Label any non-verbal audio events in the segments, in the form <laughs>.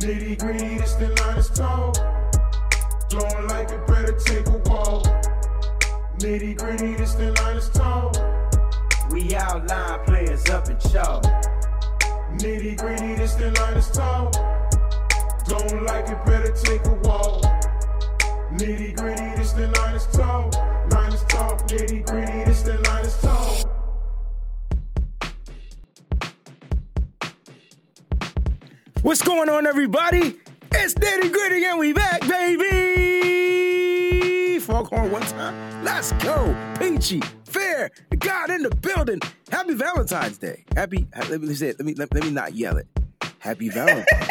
Nitty gritty, this the line is tall. Don't like it, better take a walk. Nitty gritty, this the line is tall. We outline players up in chalk. Nitty gritty, this the line is tall. Don't like it, better take a walk. Nitty gritty, this the line is tall. Line is tall. Nitty gritty, this the line is tall. What's going on, everybody? It's Nitty Gritty, and we back, baby. Foghorn one time. Let's go, Peachy, Fair, God in the building. Happy Valentine's Day. Happy. Let me say it. Let me let, let me not yell it. Happy Valentine's. <laughs>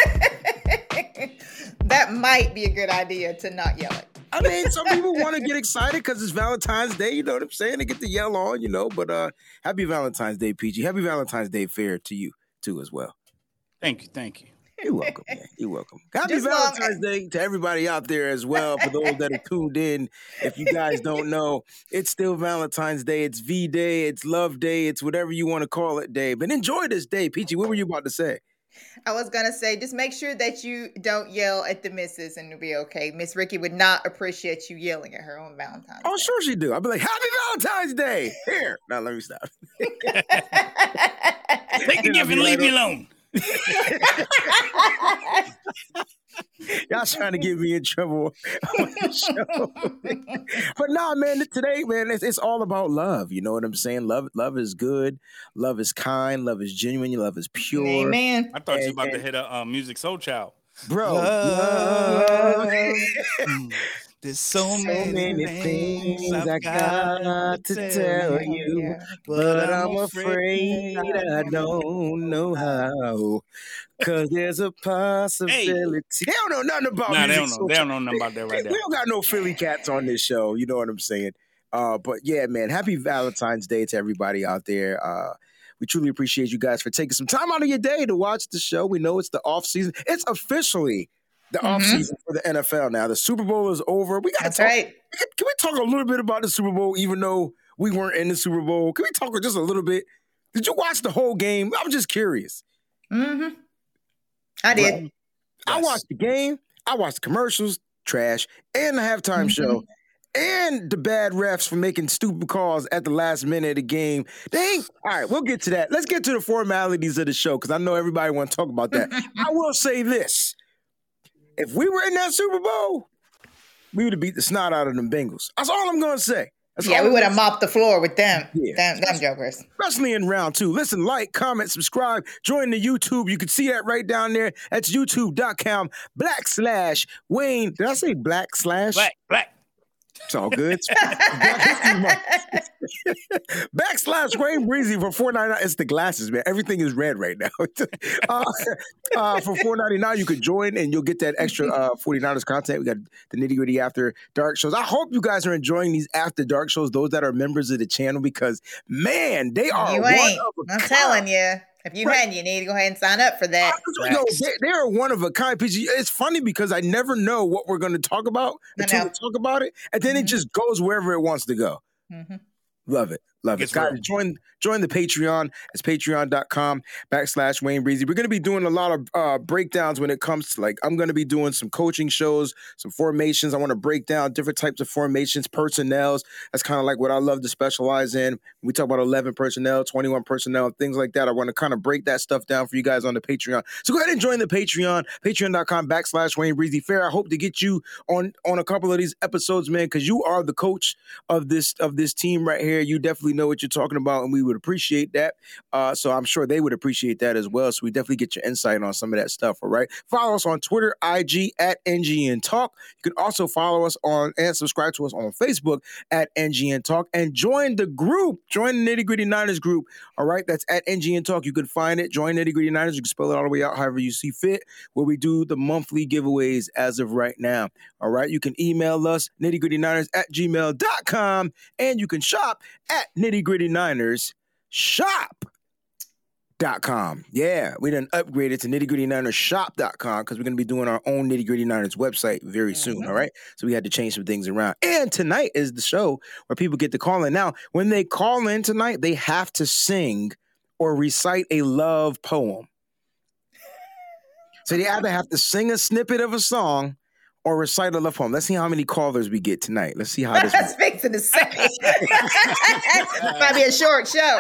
that might be a good idea to not yell it. I mean, some people want to get excited because it's Valentine's Day. You know what I'm saying? They get to yell on, you know. But uh, happy Valentine's Day, Peachy. Happy Valentine's Day, Fair to you too as well. Thank you, thank you. You're welcome, man. <laughs> You're welcome. Happy Just Valentine's long- <laughs> Day to everybody out there as well. For those that are tuned in, if you guys don't know, it's still Valentine's Day. It's V Day. It's Love Day. It's whatever you want to call it, day. But enjoy this day, Peachy. What were you about to say? I was gonna say, just make sure that you don't yell at the missus, and it'll be okay. Miss Ricky would not appreciate you yelling at her on Valentine's. Oh, sure she do. I'd be like, Happy Valentine's Day. Here. Now let me stop. Take the gift and leave me alone. <laughs> Y'all trying to get me in trouble on the show. <laughs> but nah, man, today, man, it's, it's all about love. You know what I'm saying? Love, love is good. Love is kind. Love is genuine. Love is pure. Amen. I thought you were about hey. to hit a uh, Musiq Soulchild. Bro, Love. love. <laughs> There's so, So many things I got to tell you, but I'm afraid I don't know how. Cause there's a possibility. They don't know nothing about Nah, they music. don't know. They don't know nothing about that right now. we don't got no Philly cats on this show. You know what I'm saying? Uh, but yeah, man, happy Valentine's Day to everybody out there. Uh, we truly appreciate you guys for taking some time out of your day to watch the show. We know it's the off season. It's officially the off Mhm. season for the NFL now. The Super Bowl is over. We got to That's talk. right. Can we talk a little bit about the Super Bowl, even though we weren't in the Super Bowl? Can we talk just a little bit? Did you watch the whole game? I'm just curious. Mm-hmm. I did. I Yes. watched the game. I watched the commercials, trash, and the halftime Mhm. show, and the bad refs for making stupid calls at the last minute of the game. Dang. All right, we'll get to that. Let's get to the formalities of the show because I know everybody want to talk about that. <laughs> I will say this: if we were in that Super Bowl, we would have beat the snot out of them Bengals. That's all I'm going to say. That's yeah, we would have mopped the floor with them. Yeah. Them, them jokers. especially in round two. Listen, like, comment, subscribe, join the YouTube. You can see that right down there. That's youtube.com black slash Wayne. Did I say black slash? Black, black. It's all good. Backslash Wayne Breezy for four ninety nine. It's the glasses, man. Everything is red right now. <laughs> uh, uh, for four ninety nine, you could join and you'll get that extra uh, 49ers content. We got the nitty gritty after dark shows. I hope you guys are enjoying these after dark shows. Those that are members of the channel, because man, they are you one ain't. I'm kind. telling you. If you Right. hadn't, you need to go ahead and sign up for that. Yo, they, they are one of a kind. It's funny because I never know what we're going to talk about until we talk about it, and then it Mhm. just goes wherever it wants to go. hmm Love it. Love it. Guys, join join the Patreon. It's patreon.com backslash Wayne Breezy. We're gonna be doing a lot of uh breakdowns when it comes to like I'm gonna be doing some coaching shows, some formations. I want to break down different types of formations, personnels. That's kind of like what I love to specialize in. We talk about 11 personnel, 21 personnel, things like that. I want to kind of break that stuff down for you guys on the Patreon. So go ahead and join the Patreon, patreon.com backslash Wayne Breezy Fair. I hope to get you on on a couple of these episodes, man, because you are the coach of this of this team right here. You definitely know what you're talking about, and we would appreciate that. Uh, so I'm sure they would appreciate that as well. So we definitely get your insight on some of that stuff. All right. Follow us on Twitter, IG at NGN Talk. You can also follow us on and subscribe to us on Facebook at NGN Talk and join the group. Join the Nitty Gritty Niners group. All right. That's at NGN Talk. You can find it. Join Nitty Gritty Niners. You can spell it all the way out however you see fit, where we do the monthly giveaways as of right now. All right. You can email us nitty gritty nittygrittyniners at gmail.com and you can shop at Nitty Gritty Niners shop. Dot com. Yeah, we done upgraded to nitty gritty niners shop.com because we're going to be doing our own nitty gritty niners website very soon. All right. So we had to change some things around. And tonight is the show where people get to call in. Now, when they call in tonight, they have to sing or recite a love poem. So they either have to sing a snippet of a song or recite a love poem. Let's see how many callers we get tonight. Let's see how I this. was fixing to say. Might be a short show.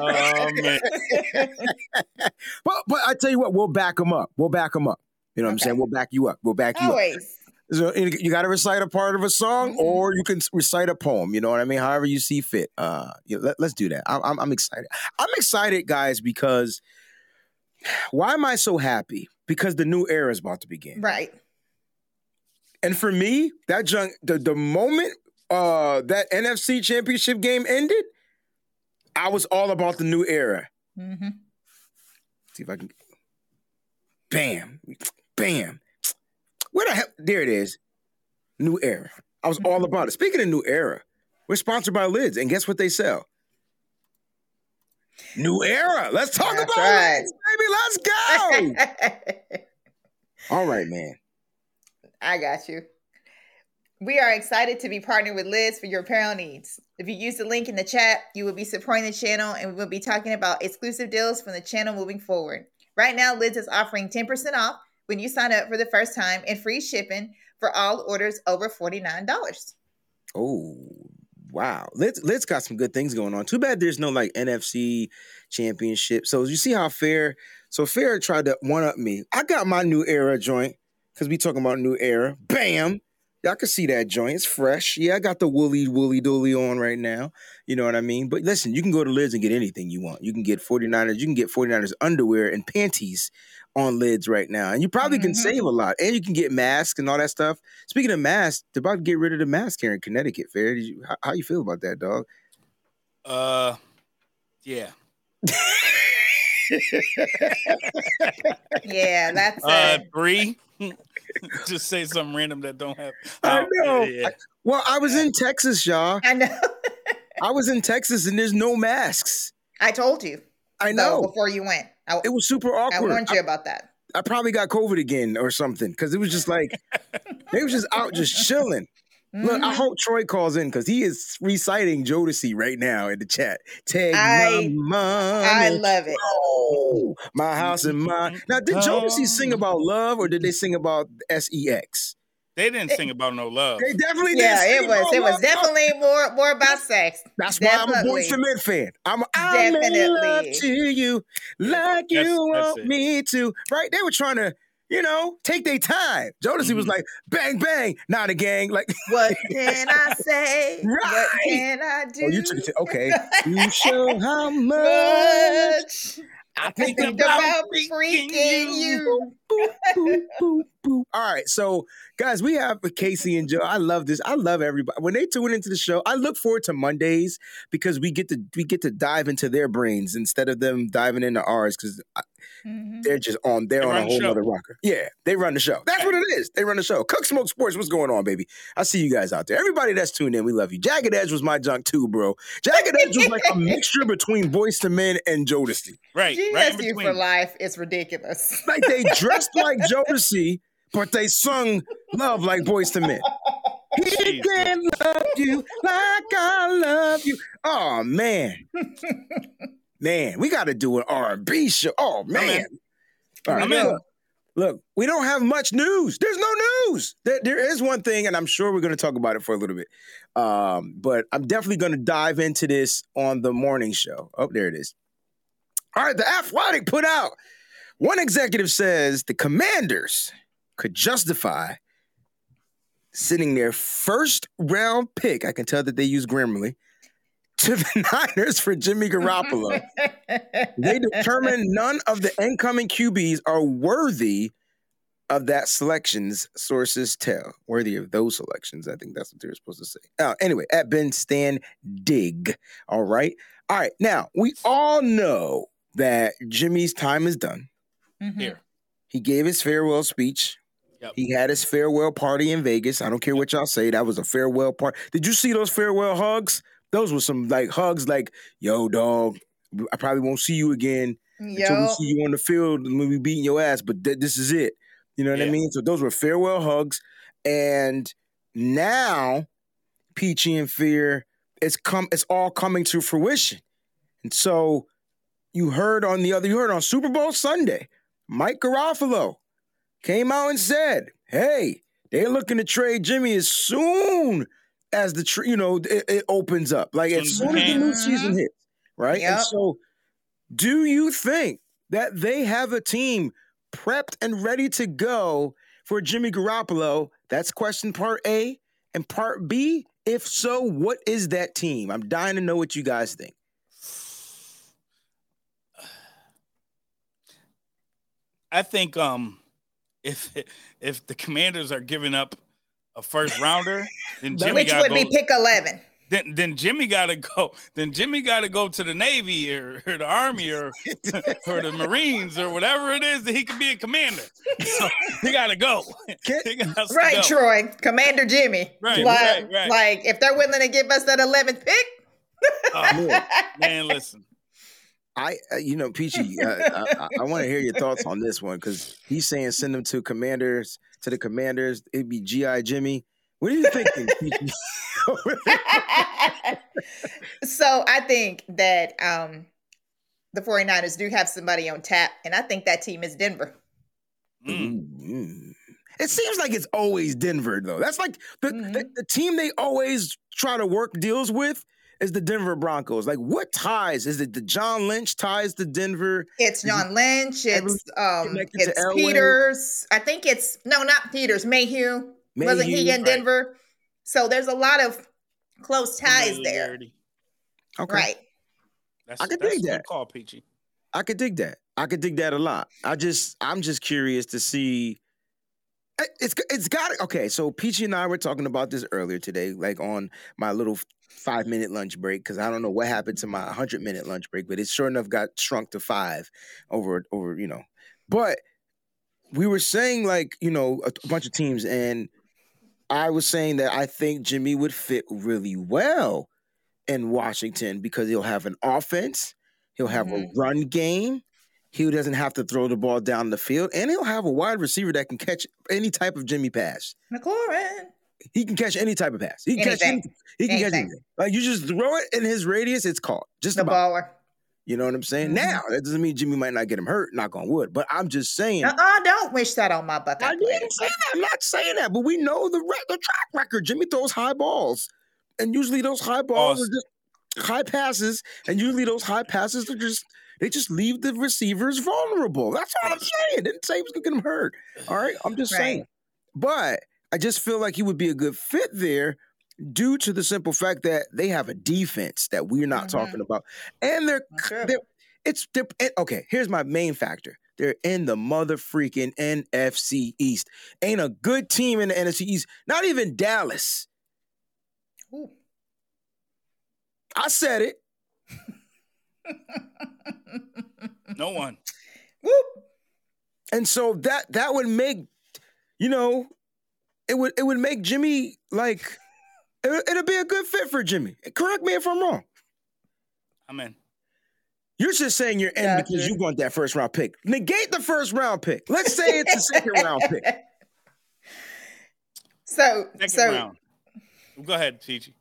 Oh man. <laughs> but but I tell you what, we'll back them up. We'll back them up. You know what I'm saying? We'll back you up. We'll back you up. Always. So you you got to recite a part of a song, Mhm. or you can recite a poem. You know what I mean? However you see fit. Uh, yeah, let, us do that. I'm, I'm I'm excited. I'm excited, guys, because why am I so happy? Because the new era is about to begin. Right. And for me, that junk, the the moment uh that NFC Championship game ended, I was all about the new era. hmm See if I can. Bam, bam. Where the hell? There it is. New era. I was all about it. Speaking of new era, we're sponsored by Lids, and guess what they sell? New era. Let's talk That's about right. Lids, baby. Let's go. <laughs> all right, man. I got you. We are excited to be partnered with Lids for your apparel needs. If you use the link in the chat, you will be supporting the channel and we will be talking about exclusive deals from the channel moving forward. Right now, Lids is offering 10% off when you sign up for the first time and free shipping for all orders over $49. Oh, wow. Let's let's got some good things going on. Too bad there's no like NFC championship. So you see how fair. So fair tried to one up me. I got my new era joint because we talking about new era. Bam. Y'all can see that joint. It's fresh. Yeah, I got the woolly woolly dooley on right now. You know what I mean? But listen, you can go to Lids and get anything you want. You can get 49ers, you can get 49ers underwear and panties on lids right now. And you probably can Mhm. save a lot. And you can get masks and all that stuff. Speaking of masks, they're about to get rid of the mask here in Connecticut. Fair. Did you, how, how you feel about that, dog? Uh, yeah. <laughs> Yeah, that's Uh, uh, three. <laughs> Just say something random that don't have. I Oh, know. Yeah. Well, I was in Texas, y'all. I know. I was in Texas and there's no masks. I told you. I though, know. before you went. I, It was super awkward. I warned you about that. I probably got COVID again or something because it was just like they was just out just chilling. Look, I Mhm. hope Troy calls in because he is reciting Jodeci right now in the chat. Take I- my I love it. Oh, my house and mine. Now, did Jodeci sing about love or did they sing about sex? They didn't sing about no love. They definitely Yeah, did. it was. about It was love. definitely more more about sex. That's why I'm a Definitely. Boyz II Men fan. I'm I make love to you like you That's- that's want it. me to. Right? They were trying to, you know, take their time. Jodeci was Mhm. like, bang, bang, not a gang. Like, <laughs> What can I say? What can I do? oh, you to, okay. <laughs> you show how much Much. I I think think about about freaking you. Boop, boop, boop, boop. All right, so guys, we have Casey and Joe. I love this. I love everybody when they tune into the show. I look forward to Mondays because we get to we get to dive into their brains instead of them diving into ours because Mhm. they're just on they're They on a whole other rocker. Yeah, they run the show. That's what it is. They run the show. Cook Smoke Sports. What's going on, baby? I see you guys out there. Everybody that's tuned in, we love you. Jagged Edge was my junk too, bro. Jagged Edge was like a <laughs> mixture between Boyz II Men and Jodeci. Right. right in GSU for life is ridiculous. Like they <laughs> dressed like Jodeci, but they sung love like Boyz II Men. He can love you like I love you. Oh man, man, we got to do an R and B show. Oh man, all right, I'm in. look, look, we don't have much news. There's no news. There, there is one thing, and I'm sure we're going to talk about it for a little bit. Um, but I'm definitely going to dive into this on the morning show. Oh, there it is. All right, the Athletic put out. One executive says the Commanders could justify sending their first round pick. I can tell that they use Grammarly to the <laughs> Niners for Jimmy Garoppolo. they determined none of the incoming QBs are worthy of that selections, sources tell. Worthy of those selections. I think that's what they're supposed to say. Uh, anyway, at Ben Stan Dig. All right. All right. Now, we all know that Jimmy's time is done. Mhm. Here. He gave his farewell speech. Yep. He had his farewell party in Vegas. I don't care what y'all say. That was a farewell party. Did you see those farewell hugs? Those were some like hugs like, yo, dog, I probably won't see you again until we see you on the field when we beating your ass, but th- this is it. You know what I mean? So those were farewell hugs. And now Peachy and Fair, it's come it's all coming to fruition. And so you heard on the other, you heard on Super Bowl Sunday, Mike Garafolo came out and said, "Hey, they're looking to trade Jimmy as soon as the tr- you know it, it opens up, like as Soon soon as as the it new season mm-hmm. hits, right?" And so, do you think that they have a team prepped and ready to go for Jimmy Garoppolo? That's question part A. And part B, if so, what is that team? I'm dying to know what you guys think. I think um <laughs> if if the commanders are giving up a first rounder, <laughs> then Jimmy Which would go, be pick 11. then, then Jimmy gotta go. Then Jimmy gotta go to the Navy or, <laughs> or the Army or or the Marines or whatever it is that he could be a commander. So he go. Can- got to Right, go. Troy. Commander Jimmy. Right, like, right, right. like, if they're willing to give us that 11th pick, Oh, man, listen. I, uh, you know, Peachy, <laughs> uh, I, I, want to hear your thoughts on this one because he's saying send them to commanders, to the commanders. It'd be GI Jimmy. What are you thinking, Peachy? <laughs> so I think that um, the 49ers do have somebody on tap, and I think that team is Denver. Mm. It seems like it's always Denver, though. That's like the, the, Mhm. the team they always try to work deals with is the Denver Broncos. Like, what ties? Is it the John Lynch ties to Denver? It's John Lynch. It's um, it's Peters. I think it's no, not Peters. Mayhew. Wasn't he in right. Denver? So there's a lot of close ties there, Okay. right? That's, I could that's dig that. call, Peachy. I could dig that. I could dig that a lot. I just, I'm just curious to see. I- It's it's got it. Okay, so Peachy and I were talking about this earlier today, like on my little five minute lunch break, because I don't know what happened to my hundred minute lunch break, but it sure enough got shrunk to five over over you know. But we were saying like you know a, a bunch of teams, and I was saying that I think Jimmy would fit really well in Washington because he'll have an offense, he'll have a Mhm. run game, he doesn't have to throw the ball down the field, and he'll have a wide receiver that can catch any type of Jimmy pass. McLaurin. He can catch any type of pass. He can catch Anything. anything. He can catch Anything. anything. Like you just throw it in his radius, it's caught. Just The about. baller. You know what I'm saying? Mhm. Now that doesn't mean Jimmy might not get him hurt. Knock on wood. But I'm just saying. Uh-uh, don't wish that on my Buckeye I didn't say that. I'm not saying that, but we know the re- the track record. Jimmy throws high balls, and usually those high balls Pause. are just high passes, and usually those high passes are just they just leave the receivers vulnerable. That's all I'm saying. Didn't say he was gonna get him hurt. All right, I'm just Right. saying. But I just feel like he would be a good fit there. Due to the simple fact that they have a defense that we're not Mhm. talking about, and they're, they're it's they're, okay. Here's my main factor: they're in the mother freaking NFC East. Ain't a good team in the NFC East. Not even Dallas. Ooh. I said it. <laughs> <laughs> No one. Whoop. And so that that would make, you know, it would it would make Jimmy like it, it'll be a good fit for Jimmy. Correct me if I'm wrong. I'm in. You're just saying you're in because Gotcha. you want that first round pick. Negate the first round pick. Let's say it's a second round pick. <laughs> So, Second so round. Go ahead, Peachy.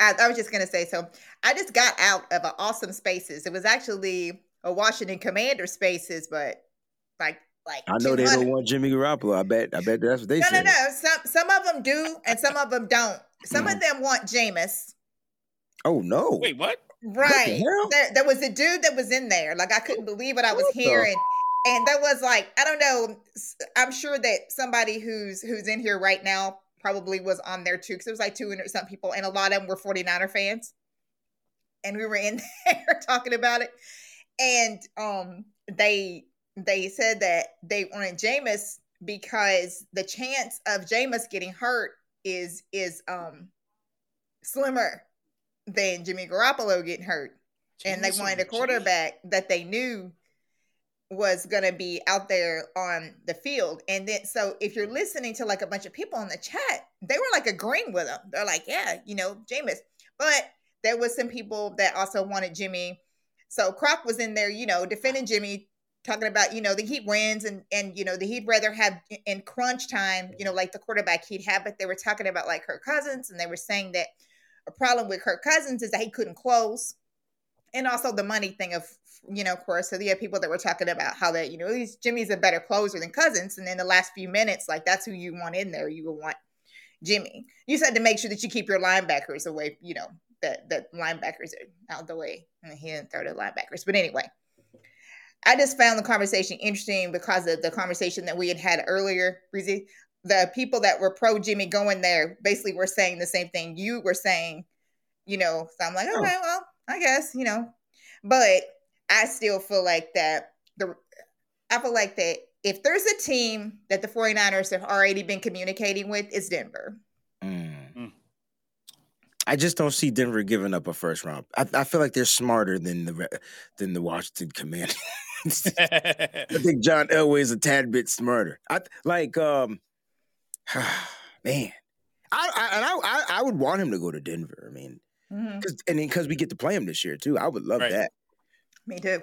I, I was just gonna say, so I just got out of an awesome spaces. It was actually a Washington Commander spaces, but like like I know they don't want Jimmy Garoppolo. I bet. I bet that's what they say. No, no, no. Some some of them do, and some of them don't. Some of mm-hmm. them want Jameis. Oh no! Wait, what? Right. hell? There, there was a dude that was in there. Like I couldn't believe what I was What the- hearing. And there was like, I don't know. I'm sure that somebody who's who's in here right now probably was on there too. Cause it was like 200 some people, and a lot of them were 49er fans. And we were in <laughs> there talking about it. And um they they said that they wanted Jameis because the chance of Jameis getting hurt is is um slimmer than Jimmy Garoppolo getting hurt. and they wanted a quarterback that they knew was going to be out there on the field. And then, so if you're listening to like a bunch of people in the chat, they were like agreeing with him. They're like, yeah, you know, Jameis. But there was some people that also wanted Jimmy. So Croc was in there, you know, defending Jimmy, talking about, you know, the Heat wins and, and, you know, the he'd rather have in crunch time, you know, like the quarterback he'd have. But they were talking about like Kirk Cousins and they were saying that a problem with Kirk Cousins is that he couldn't close and also the money thing of you know, of course. So you have people that were talking about how that you know he's, Jimmy's a better closer than Cousins, and in the last few minutes, like that's who you want in there. You would want Jimmy. You said to make sure that you keep your linebackers away. You know that that linebackers are out the way, and he didn't throw the linebackers. But anyway, I just found the conversation interesting because of the conversation that we had had earlier, Breezy. The people that were pro Jimmy going there basically were saying the same thing you were saying, you know. So I'm like, Oh. okay, well, I guess, you know. But I still feel like that the I feel like that if there's a team that the 49ers have already been communicating with, it's Denver. Mm. Mm. I just don't see Denver giving up a first round. I, I feel like they're smarter than the than the Washington Commanders. <laughs> I think John Elway is a tad bit smarter. I like, um, <sighs> man, I, I and I, I I would want him to go to Denver. I mean, Mhm. because and because we get to play him this year too. I would love Right. that. Me too.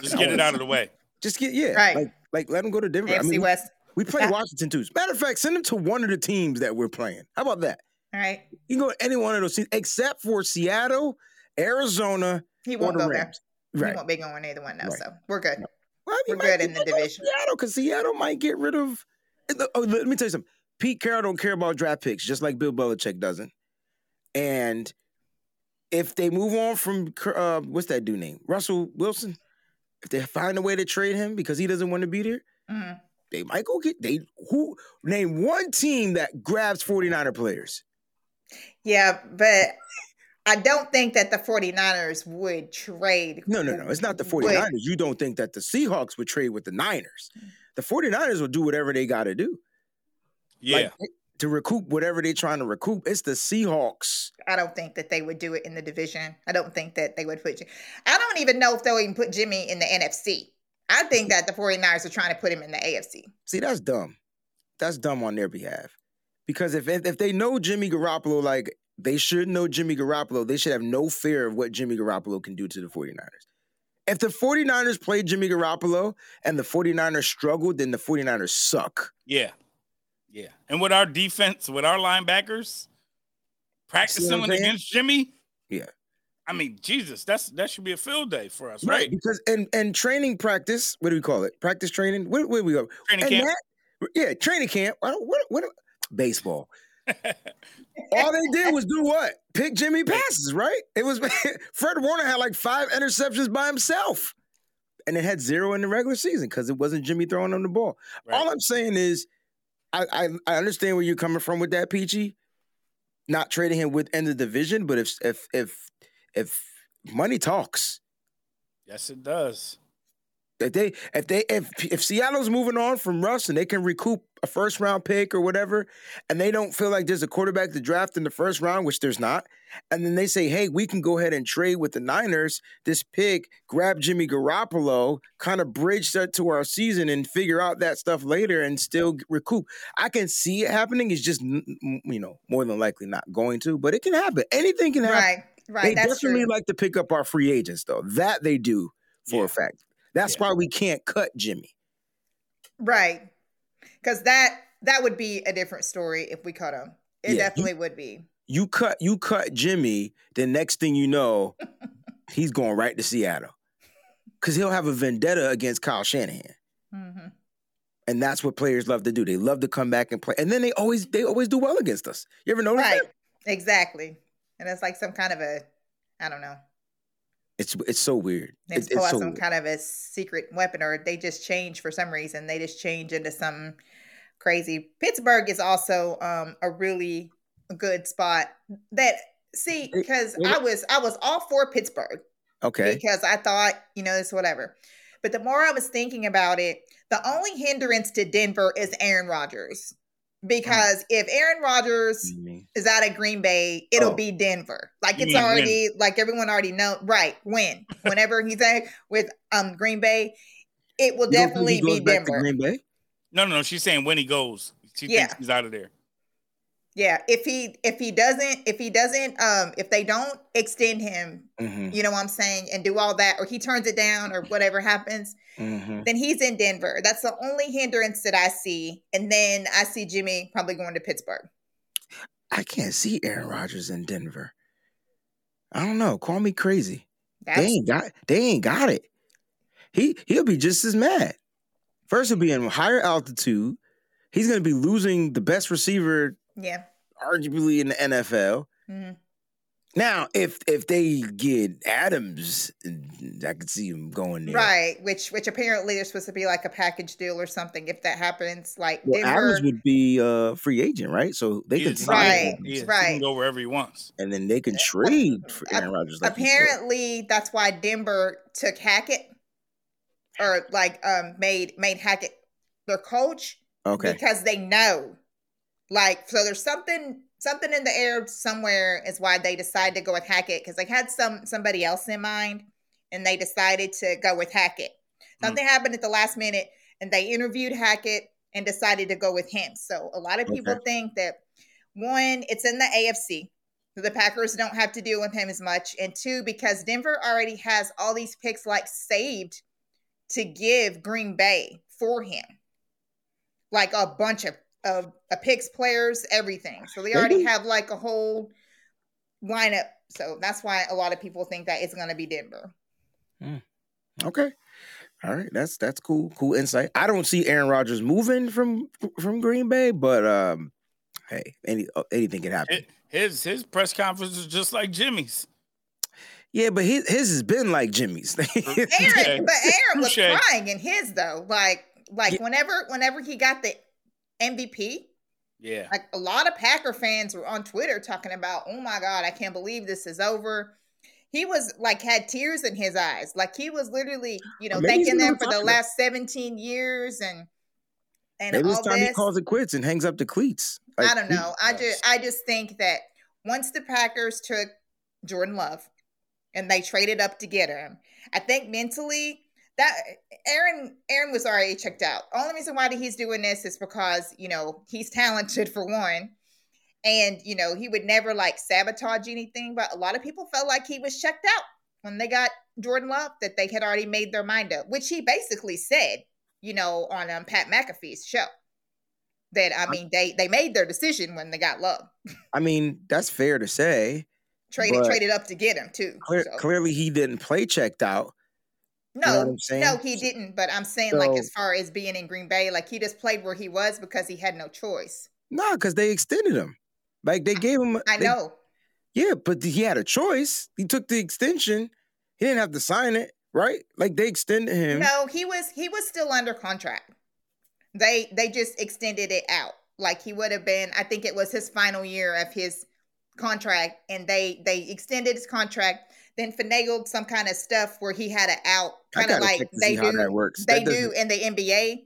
Just get it out of the way. Just get yeah, Right. like like let him go to Denver. I AFC mean, West. we play Yeah. Washington too. Matter of fact, send him to one of the teams that we're playing. How about that? All right. You can go to any one of those teams except for Seattle, Arizona, He won't the go there. Rams. He won't be going either one now. Right. So we're good. Well, he We're good in the division. Seattle because Seattle might get rid of. Oh, let me tell you something. Pete Carroll don't care about draft picks, just like Bill Belichick doesn't. And if they move on from uh, what's that dude name, Russell Wilson, if they find a way to trade him because he doesn't want to be there, Mhm. they might go get they who name one team that grabs 49er players. Yeah, but I don't think that the 49ers would trade. No, no, no. It's not the 49ers. You don't think that the Seahawks would trade with the Niners. The 49ers will do whatever they got to do. Yeah. Like, to recoup whatever they're trying to recoup. It's the Seahawks. I don't think that they would do it in the division. I don't think that they would put. I don't even know if they'll even put Jimmy in the NFC. I think that the 49ers are trying to put him in the AFC. See, that's dumb. That's dumb on their behalf. Because if if, if they know Jimmy Garoppolo, like they should know Jimmy Garoppolo, they should have no fear of what Jimmy Garoppolo can do to the 49ers. If the 49ers played Jimmy Garoppolo and the 49ers struggled, then the 49ers suck. Yeah. Yeah. And with our defense, with our linebackers, practicing against Jimmy. Yeah. I mean, Jesus, that's that should be a field day for us, right? Because and and training practice, what do we call it? Practice training. Where, where we go? Training And camp. that- yeah, training camp. I don't, what, what, baseball. <laughs> All they did was do what? Pick Jimmy passes, right? It was <laughs> Fred Warner had like five interceptions by himself, and it had zero in the regular season because it wasn't Jimmy throwing them the ball. Right. All I'm saying is, I, I I understand where you're coming from with that, Peachy. Not trading him within the division, but if if if if money talks, yes, it does. if they if they if if Seattle's moving on from Russ and they can recoup a first round pick or whatever, and they don't feel like there's a quarterback to draft in the first round, which there's not, and then they say, hey, we can go ahead and trade with the Niners this pick, grab Jimmy Garoppolo, kind of bridge that to our season and figure out that stuff later and still recoup. I can see it happening. It's just n- n- you know more than likely not going to, but it can happen. Anything can happen. Right, right. They that's definitely true. like to pick up our free agents, though. That they do for Yeah. a fact. That's Yeah. why we can't cut Jimmy. right, because that that would be a different story if we cut him. It Yeah, you- definitely would be. You cut you cut Jimmy, the next thing you know, <laughs> he's going right to Seattle. Cause he'll have a vendetta against Kyle Shanahan. hmm And that's what players love to do. They love to come back and play. And then they always they always do well against us. You ever notice Right, that? exactly. And it's like some kind of a, I don't know. It's it's so weird. They pull out so some weird. kind of a secret weapon, or they just change for some reason. They just change into something crazy. Pittsburgh is also um, a really good spot. That see, because. I was I was all for Pittsburgh Okay. because I thought you know it's whatever. But the more I was thinking about it, the only hindrance to Denver is Aaron Rodgers. Because if Aaron Rodgers is out of Green Bay, it'll Oh. be Denver. Like it's already like everyone already know. Right when, whenever he's at with um Green Bay, it will You definitely be Denver. Green Bay? No, no, no. She's saying when he goes, she Yeah. thinks he's out of there. Yeah, if he if he doesn't if he doesn't um if they don't extend him, Mhm, you know what I'm saying, and do all that, or he turns it down, or whatever happens, mhm. then he's in Denver. That's the only hindrance that I see. And then I see Jimmy probably going to Pittsburgh. I can't see Aaron Rodgers in Denver. I don't know. Call me crazy. they ain't got they ain't got it. He he'll be just as mad. First, he'll be in higher altitude. He's going to be losing the best receiver, yeah. arguably in the NFL. Mhm. Now, if if they get Adams, I could see him going there. Right, which which apparently they're supposed to be like a package deal or something. If that happens, like Well, Denver, Adams would be a free agent, right? So they can He's- sign Right, him, Yeah, he can go wherever he wants. and then they can trade for Aaron Rodgers. Like apparently that's why Denver took Hackett or like um made made Hackett their coach Okay. because they know like so there's something something in the air somewhere is why they decided to go with Hackett because they had some somebody else in mind and they decided to go with Hackett. Something happened at the last minute and they interviewed Hackett and decided to go with him. So a lot of people Okay. think that one, it's in the AFC. So the Packers don't have to deal with him as much. And two, because Denver already has all these picks like saved to give Green Bay for him. Like a bunch of of a picks players, everything. So they They already have like a whole lineup. So that's why a lot of people think that it's gonna be Denver. Okay. All right. That's that's cool. Cool insight. I don't see Aaron Rodgers moving from from Green Bay, but um, hey, any uh, anything can happen. His his press conference is just like Jimmy's. Yeah, but his his has been like Jimmy's. <laughs> Aaron, Okay. but Aaron was Touche. crying in his though. Like like Yeah. whenever whenever he got the MVP, Yeah. like a lot of Packer fans were on Twitter talking about, oh my God, I can't believe this is over. He was like had tears in his eyes. Like he was literally, you know, Maybe he's thanking them for the last 17 years and and Maybe all it's time he calls it quits and hangs up the cleats. Like, I don't he- know. I just I just think that once the Packers took Jordan Love and they traded up to get him, I think mentally that Aaron Aaron was already checked out. Only reason why he's doing this is because you know he's <laughs> talented for one, and you know he would never like sabotage anything. But a lot of people felt like he was checked out when they got Jordan Love that they had already made their mind up, which he basically said, you know, on um, Pat McAfee's show. That I mean, they they made their decision when they got Love. I mean, that's fair to say. Traded traded up to get him too. Clear, so. Clearly, he didn't play checked out. No, know I'm saying? no, he didn't. But I'm saying, like, as far as being in Green Bay, like he just played where he was because he had no choice. No, because they extended him. Like they gave him. I they- know. Yeah, but he had a choice. He took the extension. He didn't have to sign it, right? Like they extended him. No, he was he was still under contract. They they just extended it out. Like he would have been. I think it was his final year of his contract, and they they extended his contract. Then finagled some kind of stuff where he had an out, kind of like they do. that works. They That do in the NBA.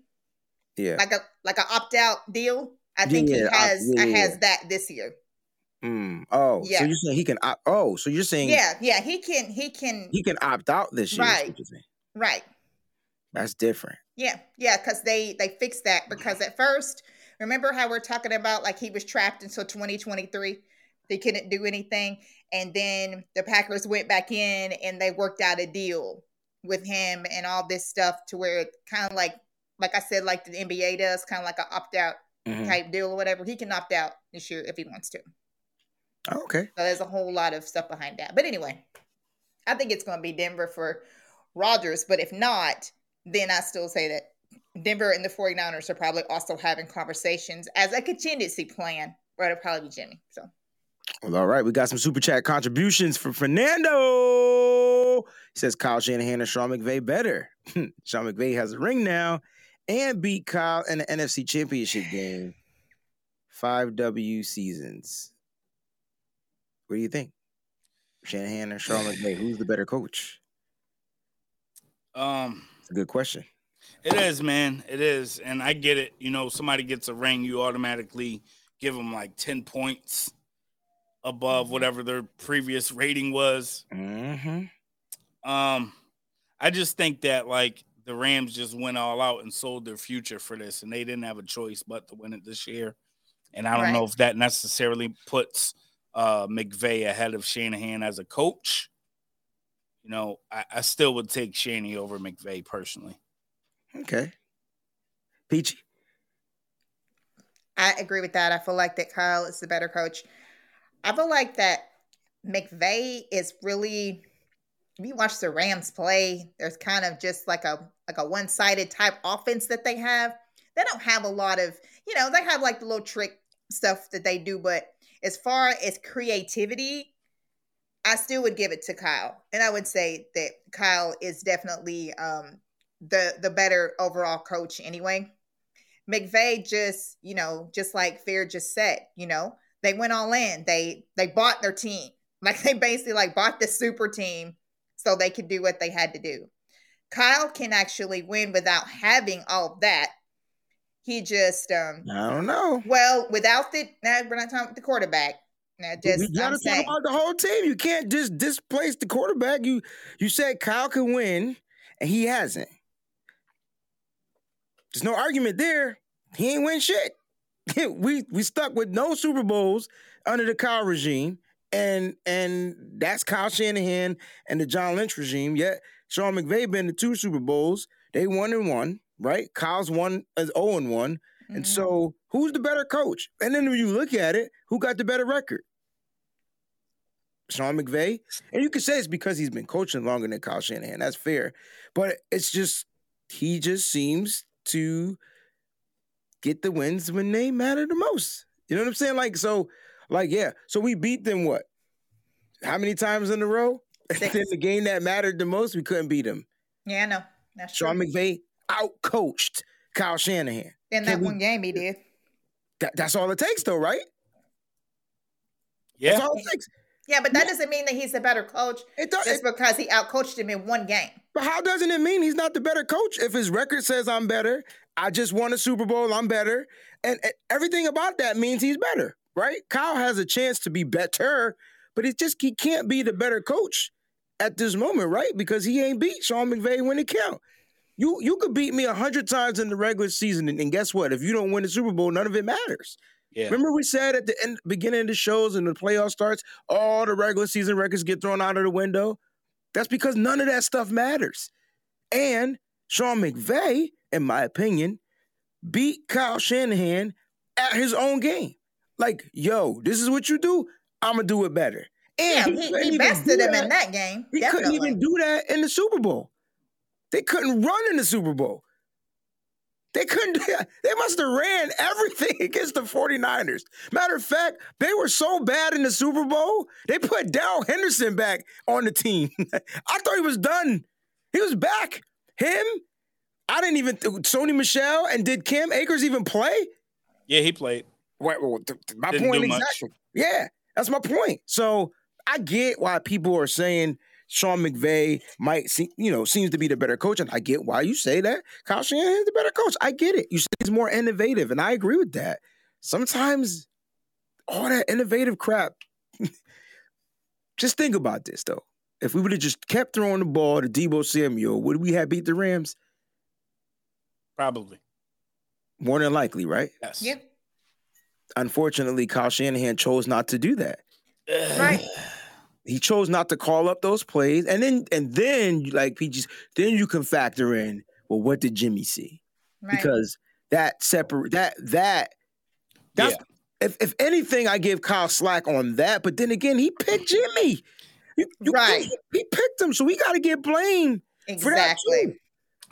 Yeah. like a like a opt out deal. I Yeah, think he has uh, yeah, has that this year. Mm. Oh, yeah. so you're saying he can? Opt, oh, so you're saying Yeah, yeah, he can he can he can opt out this year? Right. what you're saying. right. That's different. Yeah, yeah, because they they fixed that because at first, remember how we're talking about like he was trapped until 2023. They couldn't do anything, and then the Packers went back in and they worked out a deal with him and all this stuff to where it kind of like like I said, like the NBA does, kind of like an opt out Mhm. type deal or whatever. He can opt out this year if he wants to. Oh, okay. So there's a whole lot of stuff behind that. But anyway, I think it's going to be Denver for Rodgers. But if not, then I still say that Denver and the 49ers are probably also having conversations as a contingency plan, but it'll probably be Jimmy. So Well, all right. We got some super chat contributions from Fernando. He says Kyle Shanahan and Sean McVay better. <laughs> Sean McVay has a ring now and beat Kyle in the NFC Championship game. Five W seasons. What do you think? Shanahan or Sean McVay? Who's the better coach? Um, It's a good question. it is, man. It is, and I get it. You know, somebody gets a ring, you automatically give them like ten points above whatever their previous rating was. Mm-hmm. Um, I just think that like the Rams just went all out and sold their future for this, and they didn't have a choice but to win it this year. And I don't know if that necessarily puts uh, McVay ahead of Shanahan as a coach. You know, I, I still would take Shanny over McVay personally. Okay. Peachy. I agree with that. I feel like that Kyle is the better coach. I feel like that McVay is really if you watch the Rams play, there's kind of just like a like a one sided type offense that they have. They don't have a lot of, you know, they have like the little trick stuff that they do, but as far as creativity, I still would give it to Kyle, and I would say that Kyle is definitely um, the the better overall coach anyway. McVay just, you know, just like Fair just said, you know, they went all in. They they bought their team. <laughs> Like they basically like bought the super team so they could do what they had to do. Kyle can actually win without having all of that. He just um I don't know. well, without the now we're not talking about the quarterback. Now just you gotta I'm talk saying about the whole team. You can't just displace the quarterback. You you said Kyle can win, and he hasn't. There's no argument there. He ain't win shit. <laughs> we we stuck with no Super Bowls under the Kyle regime, and and that's Kyle Shanahan and the John Lynch regime. Yet Sean McVay been to two Super Bowls. They won and one, right? Kyle's one as 0 and one. And Mhm. so, who's the better coach? And then when you look at it, who got the better record? Sean McVay. And you could say it's because he's been coaching longer than Kyle Shanahan. That's fair. But it's just, he just seems to get the wins when they matter the most. You know what I'm saying? Like, so, like, yeah. So we beat them what? How many times in a row? And <laughs> Six. then the game that mattered the most, we couldn't beat them. yeah, I know. That's true. Sean McVay outcoached Kyle Shanahan. In that can we- one game he did. That, that's all it takes, though, right? Yeah. That's all it takes. Yeah, but that doesn't mean that he's a better coach It does. just because he outcoached him in one game. But how doesn't it mean he's not the better coach? If his record says I'm better, I just won a Super Bowl, I'm better, and, and everything about that means he's better, right? Kyle has a chance to be better, but it's just he can't be the better coach at this moment, right? Because he ain't beat Sean McVay when it count. You you could beat me a hundred times in the regular season, and, and guess what? If you don't win the Super Bowl, none of it matters. Yeah. Remember we said at the end, beginning of the shows and the playoff starts, all the regular season records get thrown out of the window. That's because none of that stuff matters. And Sean McVay, in my opinion, beat Kyle Shanahan at his own game. Like, yo, this is what you do. I'm gonna do it better. Yeah, And he, couldn't he bested him in that game. He definitely. couldn't even do that in the Super Bowl. They couldn't run in the Super Bowl. They couldn't. They must have ran everything <laughs> against the 49ers. Matter of fact, they were so bad in the Super Bowl, they put Darrell Henderson back on the team. <laughs> I thought he was done. He was back. Him, I didn't even. Sony Michel and did Cam Akers even play? Yeah, he played. Th- th- my Didn't point do much. exactly. Yeah, that's my point. So I get why people are saying Sean McVay might see, you know, seems to be the better coach, and I get why you say that. Kyle Shanahan is the better coach. I get it. You say he's more innovative, and I agree with that. Sometimes all that innovative crap. <laughs> just think about this though. If we would have just kept throwing the ball to Deebo Samuel, would we have beat the Rams? Probably. More than likely, right? Yes. Yep. Unfortunately, Kyle Shanahan chose not to do that. Right. he chose not to call up those plays, and then and then like he just then you can factor in well, what did Jimmy see? Right. Because that separate that that that's if if anything, I give Kyle slack on that. But then again, he picked Jimmy. You- you- Right. He picked him, so we got to get blamed for that exactly.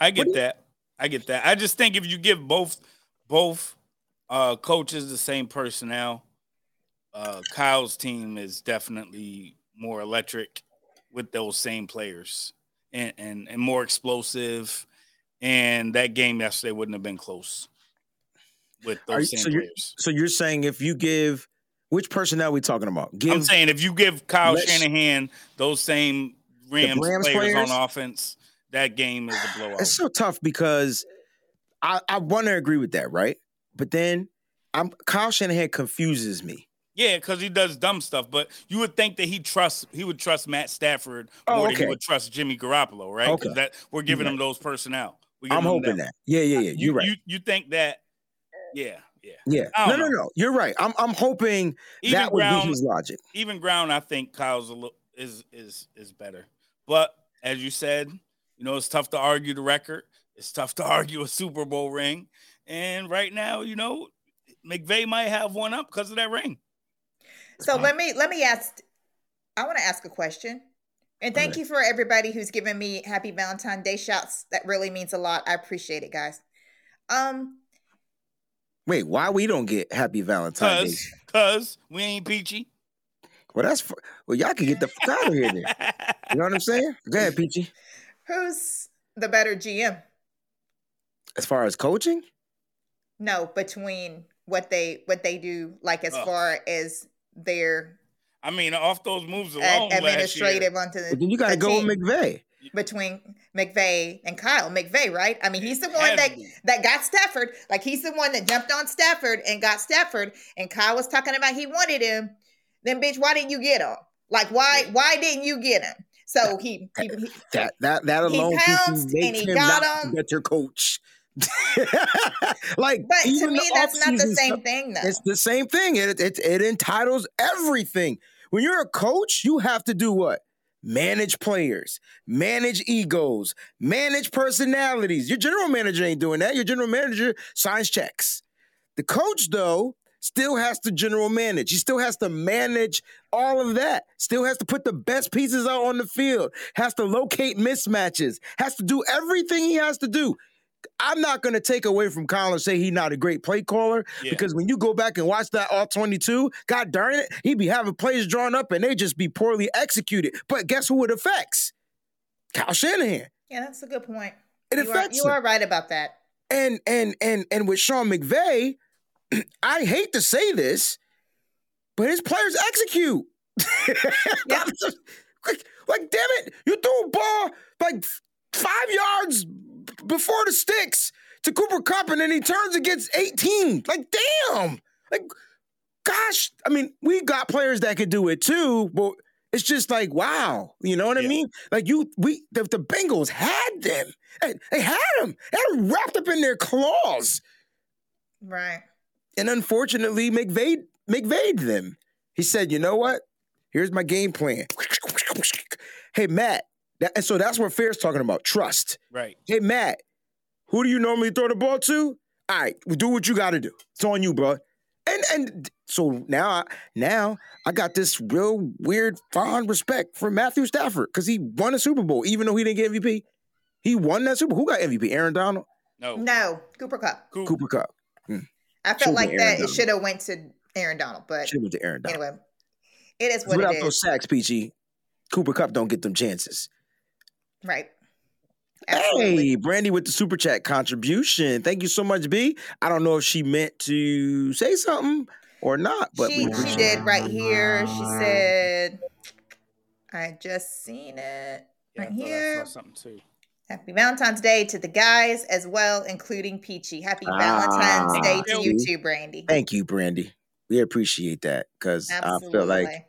I get do that. I get that. I just think if you give both both uh coaches the same personnel, uh Kyle's team is definitely more electric with those same players and and, and more explosive. And that game yesterday wouldn't have been close with those you- same so you're- players. So you're saying if you give which personnel are we talking about? Give I'm saying if you give Kyle Shanahan those same Rams, Rams players, players? on offense, that game is a blowout. It's so tough because I, I want to agree with that, right? But then I'm Kyle Shanahan confuses me. Yeah, because he does dumb stuff. But you would think that he trusts he would trust Matt Stafford Oh, more than okay. he would trust Jimmy Garoppolo, right? 'Cause Okay. that we're giving Right. him those personnel. I'm hoping that. Yeah, yeah, yeah. You, You're right. You you think that? Yeah, yeah. yeah. No, don't no, no. You're right. I'm I'm hoping Even that would be his logic. even ground. I think Kyle's a little is is is better. But as you said, you know, it's tough to argue the record. It's tough to <laughs> argue a Super Bowl ring. And right now, you know, McVay might have one up because of that ring. So let me let me ask. I want to ask a question. And thank you for everybody who's given me happy Valentine's Day shouts. That really means a lot. I appreciate it, guys. Um, Wait, why we don't get Happy Valentine's Day? Cause, cause we ain't peachy. Well, that's fu- well, y'all can get the fuck out of here then. You know what I'm saying? Go ahead, Peachy. Who's the better GM? As far as coaching, No, between what they what they do, like as Oh. far as their I mean, off those moves alone, ad- last year, administrative onto the, but then you got to the go team. with McVay. between McVay and Kyle. McVay, right? I mean, he's the one that that got Stafford. Like he's the one that jumped on Stafford and got Stafford. And Kyle was talking about he wanted him. Then, bitch, why didn't you get him? Like, why why didn't you get him? So he, he, he That that that alone pounced and makes he him got not him. better coach. <laughs> like, but to me, that's not the same stuff- thing, though. It's the same thing. It, it it entitles everything. When you're a coach, you have to do what? Manage players, manage egos, manage personalities. Your general manager ain't doing that. Your general manager signs checks. The coach, though, still has to general manage. He still has to manage all of that. Still has to put the best pieces out on the field. Has to locate mismatches. Has to do everything he has to do. I'm not going to take away from Colin and say he's not a great play caller Yeah. because when you go back and watch that all 22, God darn it, he'd be having plays drawn up and they just be poorly executed. But guess who it affects? Kyle Shanahan. yeah, that's a good point. It you are, affects you him. are right about that. And and and and with Sean McVay, <clears throat> I hate to say this, but his players execute. <laughs> Yeah. like, like, damn it, you threw a ball like five yards before the sticks to Cooper Kupp, and then he turns and gets 18. Like, damn. Like, gosh, I mean, we got players that could do it too, but it's just like, wow, you know what I mean? Like you, we, the, the Bengals had them. They, they had them. They had them wrapped up in their claws. Right. And unfortunately, McVay McVayed them. He said, you know what? Here's my game plan. Hey, Matt. That, and so that's what Fair's talking about. Trust. Right. Hey, Matt, who do you normally throw the ball to? All right, well, do what you got to do. It's on you, bro. And and so now, I, now I got this real weird fond respect for Matthew Stafford because he won a Super Bowl, even though he didn't get MVP. He won that Super Bowl. Who got MVP? Aaron Donald, No. No, Cooper Kupp. Cool. Cooper Kupp. I felt like that. Aaron It should have went to Aaron Donald, but Should went to Aaron Donald. anyway, it is what it is. Without it those sacks, Peachy, Cooper Kupp don't get them chances. Right. Absolutely. Hey, Brandy with the super chat contribution. Thank you so much, B. I don't know if she meant to say something or not, but she we she did right here. She said, "I just seen it Yeah, right I here. saw something too. Happy Valentine's Day to the guys as well, including Peachy. Happy Ah, Valentine's Day to you too, Brandy. Thank you, Brandy. We appreciate that because I feel like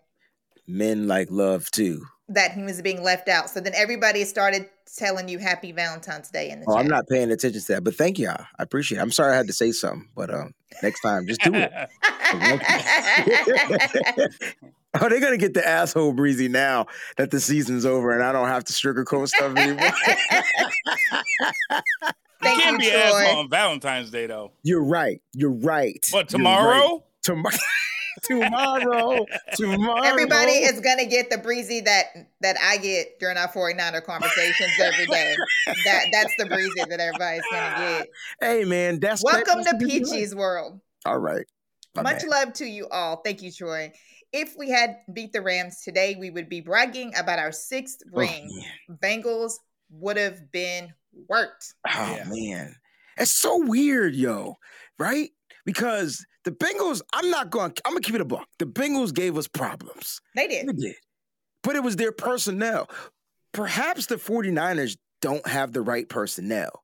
men like love too. That he was being left out. So then everybody started telling you Happy Valentine's Day in the Oh, chat. I'm not paying attention to that, but thank y'all. I appreciate it. I'm sorry I had to say something, but um, next time, just do it. <laughs> <laughs> oh, they're gonna get the asshole breezy now that the season's over and I don't have to sugarcoat stuff anymore. <laughs> Thank Can't you, be asked Troy. on Valentine's Day though. You're right. You're right. But You're tomorrow, Tomorrow. <laughs> tomorrow. Tomorrow. Everybody is gonna get the breezy that that I get during our 49er conversations every day. that that's the breezy that everybody's gonna get. Hey man, that's Welcome that's to what Peachy's world. All right. My Much bad. love to you all. Thank you, Troy. If we had beat the Rams today, we would be bragging about our sixth Oh, ring. man. Bengals would have been worked. Oh Yeah. man. It's so weird, yo. Right? Because the Bengals, I'm not going I'm gonna keep it a buck. The Bengals gave us problems. They did. They did. But it was their personnel. Perhaps the 49ers don't have the right personnel.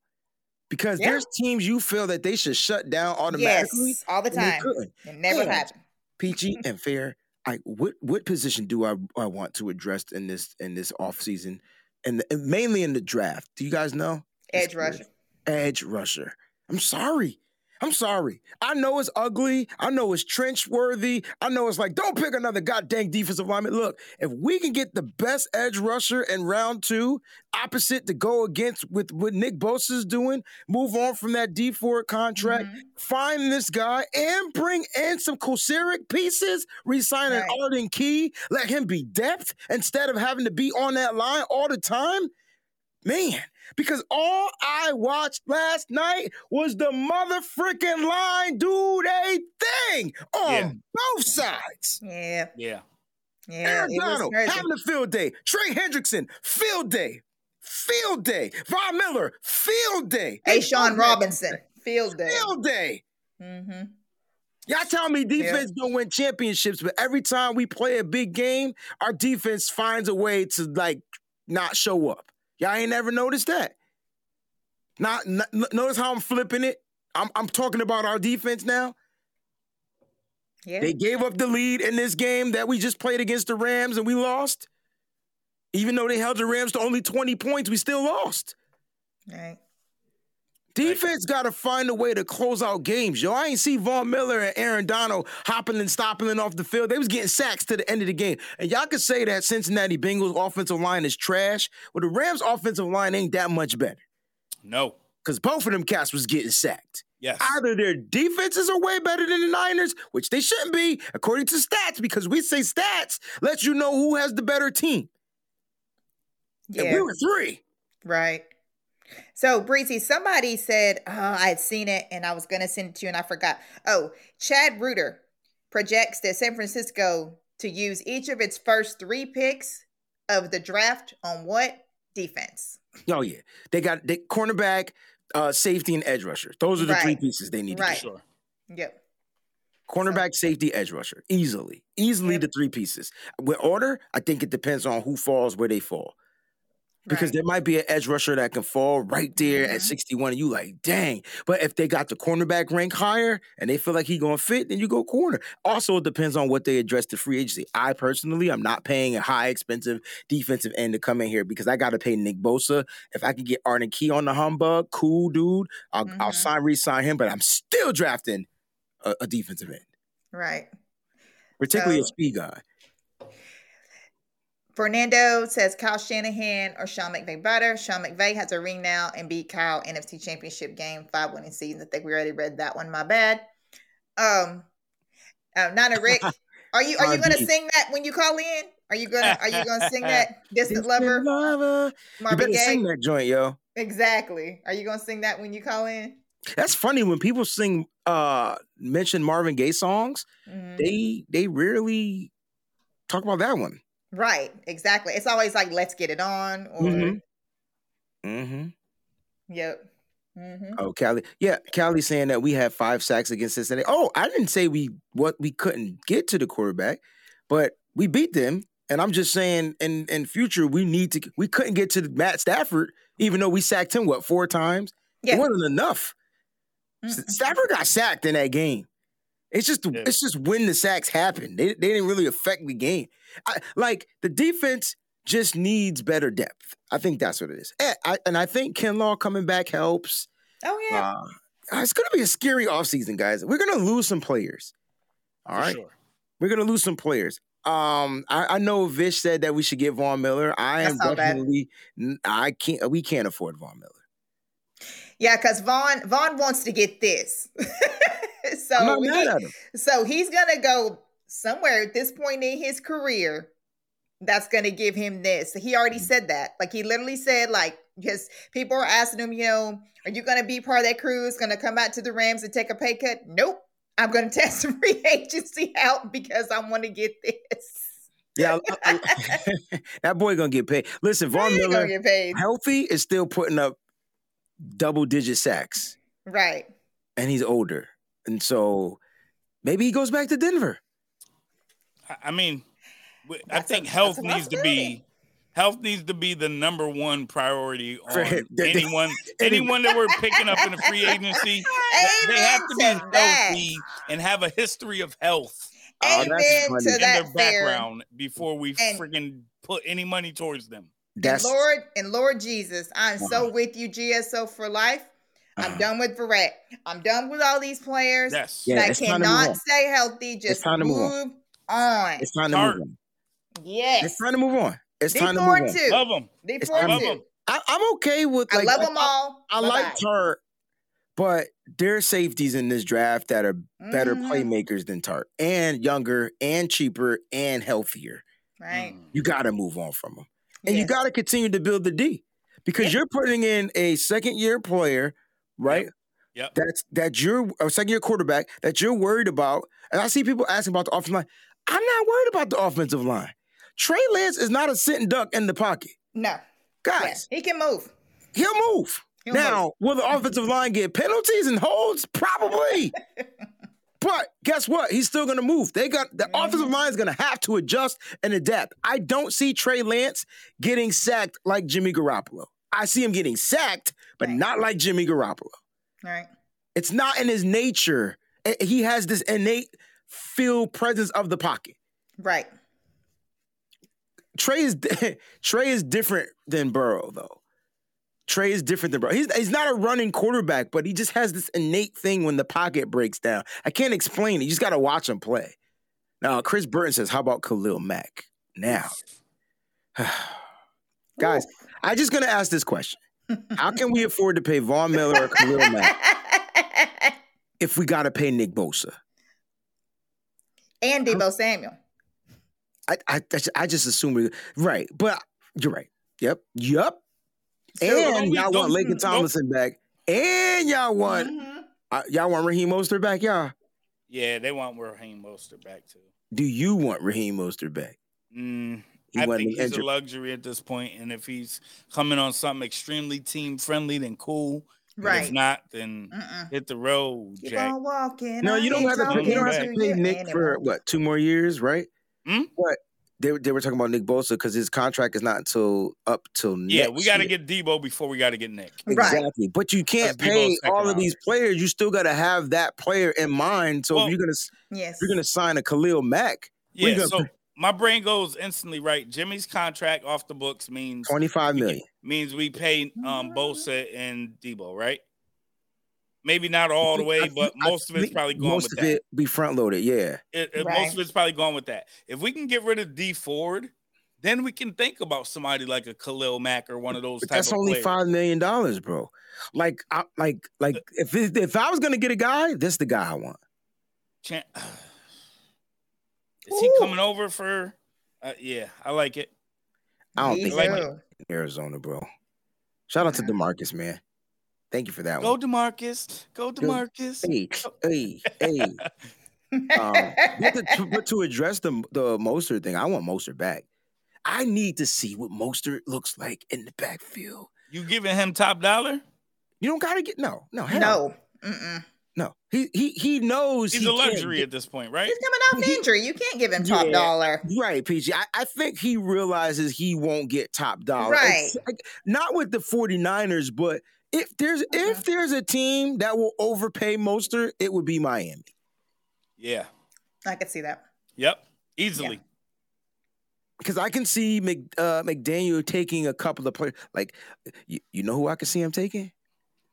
Because Yeah. there's teams you feel that they should shut down automatically. Yes, all the time. It never And- happened. Peachy <laughs> and fair. I what what position do I, I want to address in this in this offseason? And, and mainly in the draft. Do you guys know? Edge Just rusher. Edge rusher. I'm sorry. I'm sorry. I know it's ugly. I know it's trench worthy. I know it's like, don't pick another goddamn defensive lineman. Look, if we can get the best edge rusher in round two, opposite to go against with what Nick Bosa's doing, move on from that Dee Ford contract, Mhm. find this guy and bring in some Kosaric pieces, resign an Right. Arden Key, let him be depth instead of having to be on that line all the time. Man, because all I watched last night was the mother freaking line do a thing on Yeah. both sides. Yeah, Yeah. yeah. Aaron Donald having a field day. Trey Hendrickson, field day. Field day. Von Miller, field day. Hey, Sean Robinson, field day. Field day. hmm Y'all tell me defense don't win championships, but every time we play a big game, our defense finds a way to like not show up. Y'all ain't never noticed that. Not, n- notice how I'm flipping it. I'm I'm talking about our defense now. Yeah. They gave up the lead in this game that we just played against the Rams and we lost. Even though they held the Rams to only 20 points, we still lost. right. Defense got to find a way to close out games, yo. I ain't see Von Miller and Aaron Donald hopping and stopping off the field. They was getting sacks to the end of the game. And y'all could say that Cincinnati Bengals offensive line is trash. but the Rams offensive line ain't that much better No. because both of them cats was getting sacked. Yes. Either their defenses are way better than the Niners, which they shouldn't be, according to stats, because we say stats lets you know who has the better team. And Yeah. we were three. Right. So, Breezy, somebody said, oh, I had seen it and I was going to send it to you and I forgot. Oh, Chad Reuter projects that San Francisco to use each of its first three picks of the draft on what? Defense. Oh yeah, they got the cornerback, uh, safety, and edge rusher. Those are the three pieces they need to Right. get. Sure. Yep. Cornerback, safety, edge rusher. Easily. Easily Yep. the three pieces. With order, I think it depends on who falls where they fall. Because Right. there might be an edge rusher that can fall right there at Mhm. 61 and you like, dang. But if they got the cornerback rank higher and they feel like he gonna fit, then you go corner. Also, it depends on what they address the free agency. I personally, I'm not paying a high expensive defensive end to come in here because I gotta pay Nick Bosa. If I can get Arden Key on the humbug, cool dude. I'll, I'll Mhm. sign re-sign him, but I'm still drafting a, a defensive end, Right. particularly a speed guy. Fernando says Kyle Shanahan or Sean McVay better. Sean McVay has a ring now and beat Kyle NFC Championship game, five winning season. I think we already read that one. My bad. Um, uh, Nana <laughs> Rick, are you are you gonna sing that when you call in? Are you gonna are you gonna sing that <laughs> Distant Lover, lover. You Marvin better sing that joint, yo. Exactly. Are you gonna sing that when you call in? That's funny when people sing uh mention Marvin Gaye songs, Mhm. they they rarely talk about that one. Right. Exactly. It's always like "Let's get it on" or Mhm. Mm-hmm. "Yep." Mm-hmm. Oh, Callie. Yeah, Callie saying that we had five sacks against Cincinnati. Oh, I didn't say we what we couldn't get to the quarterback, but we beat them. And I'm just saying, in in future, we need to. We couldn't get to Matt Stafford, even though we sacked him what four times. It Yeah. wasn't enough. Mm-mm. Stafford got sacked in that game. It's just Yeah. it's just when the sacks happen. They they didn't really affect the game. I, like the defense just needs better depth. I think that's what it is. And I, and I think Kinlaw coming back helps. Oh yeah. Uh, it's gonna be a scary offseason, guys. We're gonna lose some players. All For right, Sure. we're gonna lose some players. Um, I, I know Vish said that we should get Von Miller. I I am saw that. definitely. I can't. We can't afford Von Miller. Yeah, because Von Von wants to get this. <laughs> <laughs> so he- mad at him. so he's gonna go somewhere at this point in his career that's gonna give him this. He already said that. Like he literally said, like, because people are asking him, you know, are you gonna be part of that crew? Is gonna come out to the Rams and take a pay cut? Nope. I'm gonna <laughs> test some free agency out because I want to get this. Yeah, I- I- <laughs> that boy gonna get paid. Listen, Von He Miller, get paid. healthy, is still putting up double digit sacks, Right. and he's older, and so maybe he goes back to Denver. I- I mean, w- I That's a- think that's health needs to be health needs to be the number one priority <laughs> on anyone <laughs> anyone that we're picking up in the free agency. <laughs> th- they have to be Amen to that. healthy and have a history of health Oh, that's Amen funny. to in that their fair. background before we And- freaking put any money towards them. That's and Lord and Lord Jesus, I'm so with you, GSO for life. I'm Uh-huh. done with Verrett. I'm done with all these players Yes. Yeah, that it's time to move cannot stay healthy. Just time to move move on. on. It's time to move on. Yes. It's time to move on. It's Be time to move four on. two. Love them. Be It's four time two. I, I'm okay with I love I- them all. I, I like Bye-bye. Tartt, but there's safeties in this draft that are better Mhm. playmakers than Tartt, and younger, and cheaper, and healthier. Right. Mm. You got to move on from them, and you got to continue to build the D because Yeah. you're putting in a second year player, right? Yep. That's that you're a second year quarterback that you're worried about. And I see people asking about the offensive line. I'm not worried about the offensive line. Trey Lance is not a sitting duck in the pocket, No. guys. Yeah, he can move. He'll move. He'll now, will the offensive line get penalties and holds? Probably. <laughs> but guess what? He's still going to move. They got the Mhm. offensive line is going to have to adjust and adapt. I don't see Trey Lance getting sacked like Jimmy Garoppolo. I see him getting sacked, but Right. not like Jimmy Garoppolo. Right. It's not in his nature. Eh, He has this innate feel presence of the pocket. Right. Trey is <laughs> Trey is different than Burrow though. Trey is different than Burrow. He's he's not a running quarterback, but he just has this innate thing when the pocket breaks down. I can't explain it. You just got to watch him play. Now, Chris Burton says, "How about Khalil Mack?" Now, <sighs> guys, I'm just gonna ask this question: How can we afford to pay Von Miller or Khalil Mack <laughs> if we got to pay Nick Bosa? and Deebo Samuel. I I, I just assume we right, but you're right. Yep, yep. Still, don't and y'all want Laken don't- Tomlinson back, and y'all want Mhm. uh, y'all want Raheem Mostert back, y'all. Yeah, they want Raheem Mostert back too. Do you want Raheem Mostert back? Mm, He I wasn't think he's injured. a luxury at this point, and if he's coming on something extremely team friendly, then cool. But Right. If not, then Mm-mm. hit the road, Keep Jack. on walking. No, I you don't ain't have to. You don't have to pay you Nick for what two more years, right? Hmm? But they were- they were talking about Nick Bosa because his contract is not until up till Yeah, we got to get Deebo before we got to get Nick. Right. Exactly, but you can't That's pay second all of round. these players. You still got to have that player in mind. So Well- if you're gonna if Yes. you're gonna sign a Khalil Mack, What you Yeah, gonna so pay? My brain goes instantly right. Jimmy's contract off the books means twenty five million. means we pay um Bosa and Deebo, right? Maybe not all the way, but most of it's probably going most with of that. it be front loaded. Yeah, It- it- Right. Most of it's probably going with that. If we can get rid of Dee Ford, then we can think about somebody like a Khalil Mack or one of those but type that's of only players. five million dollars, bro. Like, I, like, like if it, if I was gonna get a guy, this is the guy I want. Chan- <sighs> Is he coming over for? Uh, yeah, I like it. I don't Me think like it. Arizona, bro. Shout out to Demarcus, man. Thank you for that one. Go one. Demarcus. Go Demarcus. Hey, hey, hey. <laughs> Um, but, to, but to address the the Mostert thing, I want Mostert back. I need to see what Mostert looks like in the backfield. You giving him top dollar? You don't gotta get no, no, hell no. Mm-mm. No. He he he knows He's he a luxury at this point, right? He's coming off He- injury. You can't give him top Yeah. dollar. Right, PG. I, I think he realizes he won't get top dollar. Right. Like- not with the 49ers, but if there's if there's a team that will overpay Mostert, it would be Miami. Yeah. I could see that. Yep. Easily. Because I can see Mc, uh, McDaniel taking a couple of players. Like, you, you know who I can see him taking?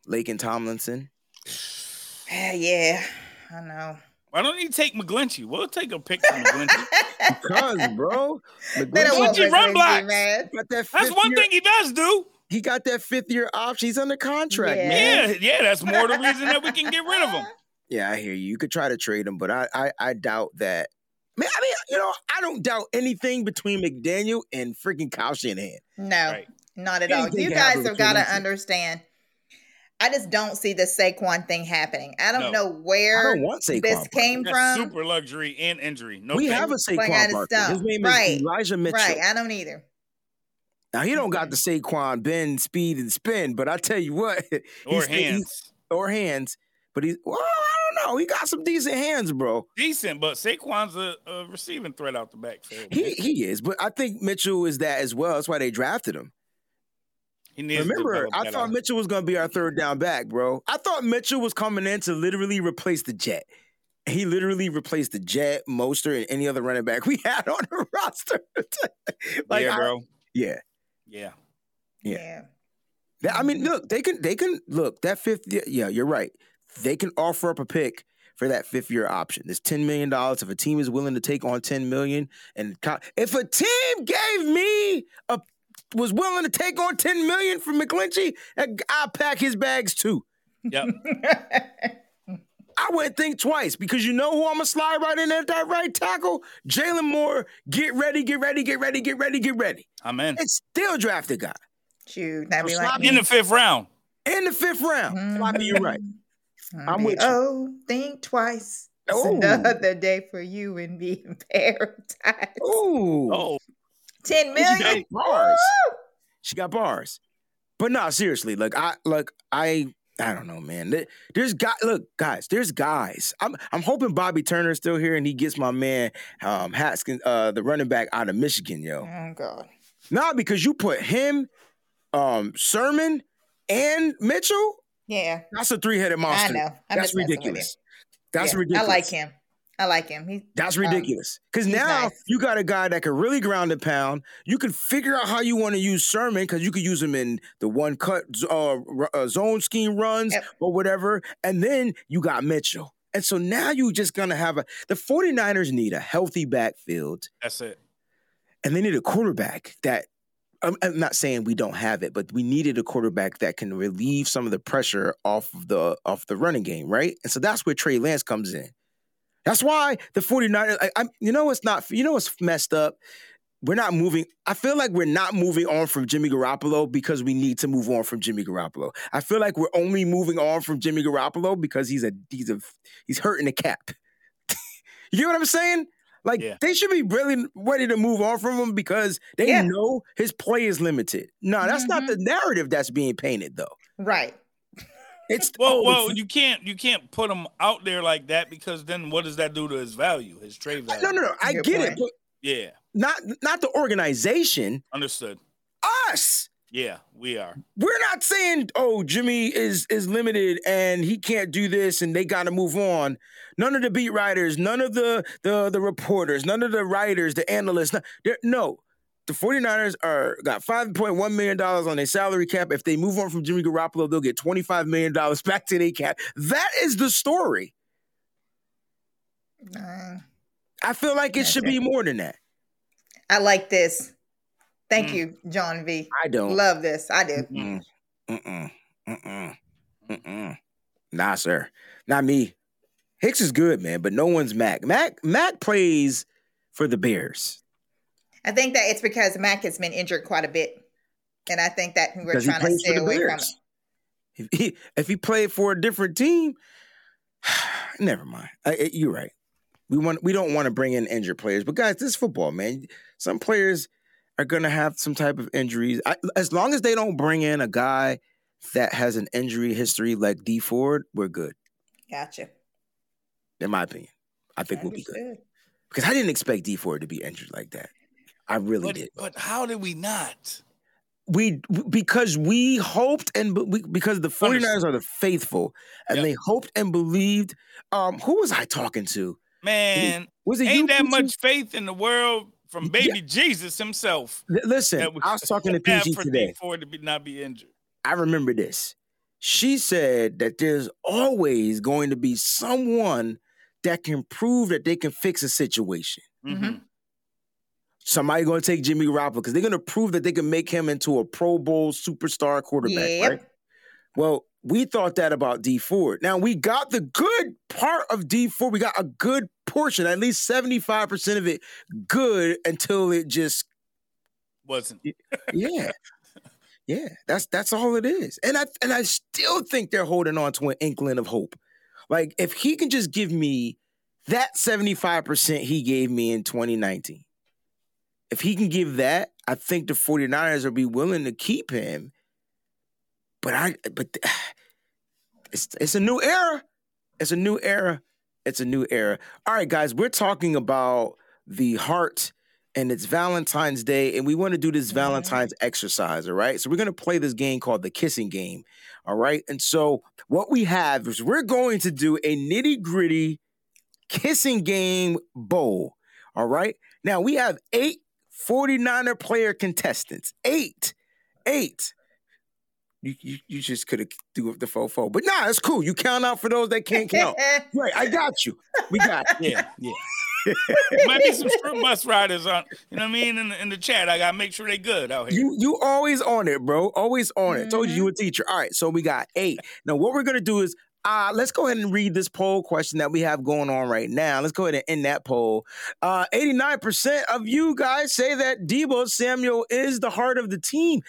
Laken Tomlinson. Ah, yeah, I know. Why don't you take McGlinchey? We'll take a pick from McGlinchey. Because, bro, <laughs> McGlinchey don't want Lindsey run blocks. man. got that That's one year, thing he does do. He got that fifth year option. He's under contract, Yeah. man. Yeah, yeah. That's more the reason that we can get rid of him. <laughs> Yeah, I hear you. You could try to trade him, but I I, I doubt that. Man, I mean, you know, I don't doubt anything between McDaniel and freaking Kyle Shanahan. No, Right. not at all. Anything You guys have got to Lindsey. understand. I just don't see the Saquon thing happening. I don't No. know I where don't want Saquon. this Barkley. came That's from. super luxury and injury. No, we thank have a you. Playing Saquon out of Barkley. stump. His name Right. is Elijah Mitchell. Right, I don't either. Now he don't got the Saquon bend, speed, and spin, but I tell you what, <laughs> or he's- he's- hands. or hands. But he's well, I don't know. He got some decent hands, bro. Decent, but Saquon's a, a receiving threat out the backfield. He he is, but I think Mitchell is that as well. That's why they drafted him. He needs Remember, develop I thought arm. Mitchell was going to be our third down back, bro. I thought Mitchell was coming in to literally replace the Jet. He literally replaced the Jet, Mostert, and any other running back <laughs> we had on the roster. <laughs> like, yeah, I- bro. yeah. Yeah. Yeah. Yeah. That- I mean, mm-hmm. look, they can they can look that fifth. year- Yeah, you're right. They can offer up a pick for that fifth year option. There's ten million dollars if a team is willing to take on ten million. And if a team gave me a was willing to take on ten million from McGlinchey, I'll pack his bags too. Yep. <laughs> I wouldn't think twice because you know who I'm gonna slide right in at that right tackle? Jaylon Moore. Get ready, get ready, get ready, get ready, get ready. I'm in. And still draft a guy Shoot, that'd be So like In the fifth round. in the fifth round. Sloppy, you're right. Mhm. I'm Be- with you. Oh, think twice. It's Oh. another day for you and me <laughs> in paradise. Ooh. Oh, Ten She got bars. Woo! She got bars. But no, seriously, like I like I I don't know, man. There- There's guy look, guys, there's guys. I'm I'm hoping Bobby Turner's still here and he gets my man um Haskins, uh the running back out of Michigan, yo. Oh God. Nah, because you put him, um, Sermon, and Mitchell, Yeah, that's a three-headed I monster. know. I'm That's just messing with ridiculous. That's Yeah, ridiculous. I like him. I like him. He's That's um, ridiculous. Because he's now nice. you got a guy that can really ground and pound. You can figure out how you want to use Sermon because you could use him in the one cut uh, uh, zone scheme runs Yep. or whatever. And then you got Mitchell. And so now you're just going to have a. The 49ers need a healthy backfield that's it. and they need a quarterback that. I'm, I'm not saying we don't have it, but we needed a quarterback that can relieve some of the pressure off of the off the running game, right? And so that's where Trey Lance comes in. That's why the 49ers, I, I, you know, it's not, you know, what's messed up. We're not moving. I feel like we're not moving on from Jimmy Garoppolo because we need to move on from Jimmy Garoppolo. I feel like we're only moving on from Jimmy Garoppolo because he's a he's a he's hurting the cap. <laughs> you know what I'm saying? Like Yeah. they should be really ready to move on from him because they Yeah. know his play is limited. No, that's not Mhm. the narrative that's being painted though. right. It's Well, well, it's- you can't you can't put him out there like that because then what does that do to his value, his trade value? no, no, no. I Good get it, point. but Yeah, not not the organization. understood. Us. Yeah, we are. We're not saying, oh, Jimmy is is limited and he can't do this and they gotta move on. None of the beat writers, none of the the the reporters, none of the writers, the analysts. No, no. The 49ers are got $5.1 million on their salary cap. If they move on from Jimmy Garoppolo, they'll get $25 million back to their cap. That is the story. Uh, I feel like it should it. be more than that. I like this. Thank Mm. you, John V. I don't. Love this. I do. Mm, mm-mm, mm-mm, mm-mm. Nah, sir. Not me. Hicks is good, man, but no one's Mack. Mack Mack plays for the Bears I think that it's because Mack has been injured quite a bit, and I think that we're trying to stay away from it. If he, if he played for a different team, <sighs> never mind. I, I- you're right. We want we don't want to bring in injured players, but guys, this is football, man. Some players are gonna have some type of injuries. I, as long as they don't bring in a guy that has an injury history like Dee Ford, we're good. Gotcha. In my opinion, I think we'll be good because I didn't expect Dee Ford to be injured like that. I really But, did. but how did we not? we because we hoped and be- we, because the 49ers are the faithful and Yep. they hoped and believed um who was i talking to Man, was it you ain't that Peachy? much faith in the world from Yeah. baby Jesus himself. L- listen that we i was talking to <laughs> have PG for today D4 to be, not be injured. i remember this she said that there's always going to be someone that can prove that they can fix a situation Mhm. Somebody going to take jimmy garoppolo because they're going to prove that they can make him into a pro bowl superstar quarterback Yep. right Well, we thought that about Dee Ford. Now we got the good part of Dee Ford. We got a good portion, at least 75% of it good until it just Wasn't. yeah. yeah. That's that's all it is. And I and I still think they're holding on to an inkling of hope. Like if he can just give me that 75% he gave me in 2019. If he can give that, I think the 49ers will be willing to keep him. But I but <sighs> it's it's a new era. It's a new era. It's a new era. All right, guys, we're talking about the heart and it's Valentine's Day, and we want to do this Mhm. Valentine's exercise, all right? So we're gonna play this game called the kissing game. All right. And so what we have is we're going to do a nitty-gritty kissing game bowl. All right. Now we have eight 49er player contestants. Eight. Eight. You you, you just could have do it the fofo. But nah, it's cool. You count out for those that can't count. <laughs> right, I got you. We got you. Yeah, yeah. <laughs> Might be some strip bus riders on, you know what I mean, in the, in the chat. I gotta make sure they good out here. You you always on it, bro. Always on it. Told you you mm-hmm. a teacher. All right, so we got eight. Now what we're gonna do is uh, let's go ahead and read this poll question that we have going on right now. Let's go ahead and end that poll. Uh, 89% of you guys say that Deebo Samuel is the heart of the team.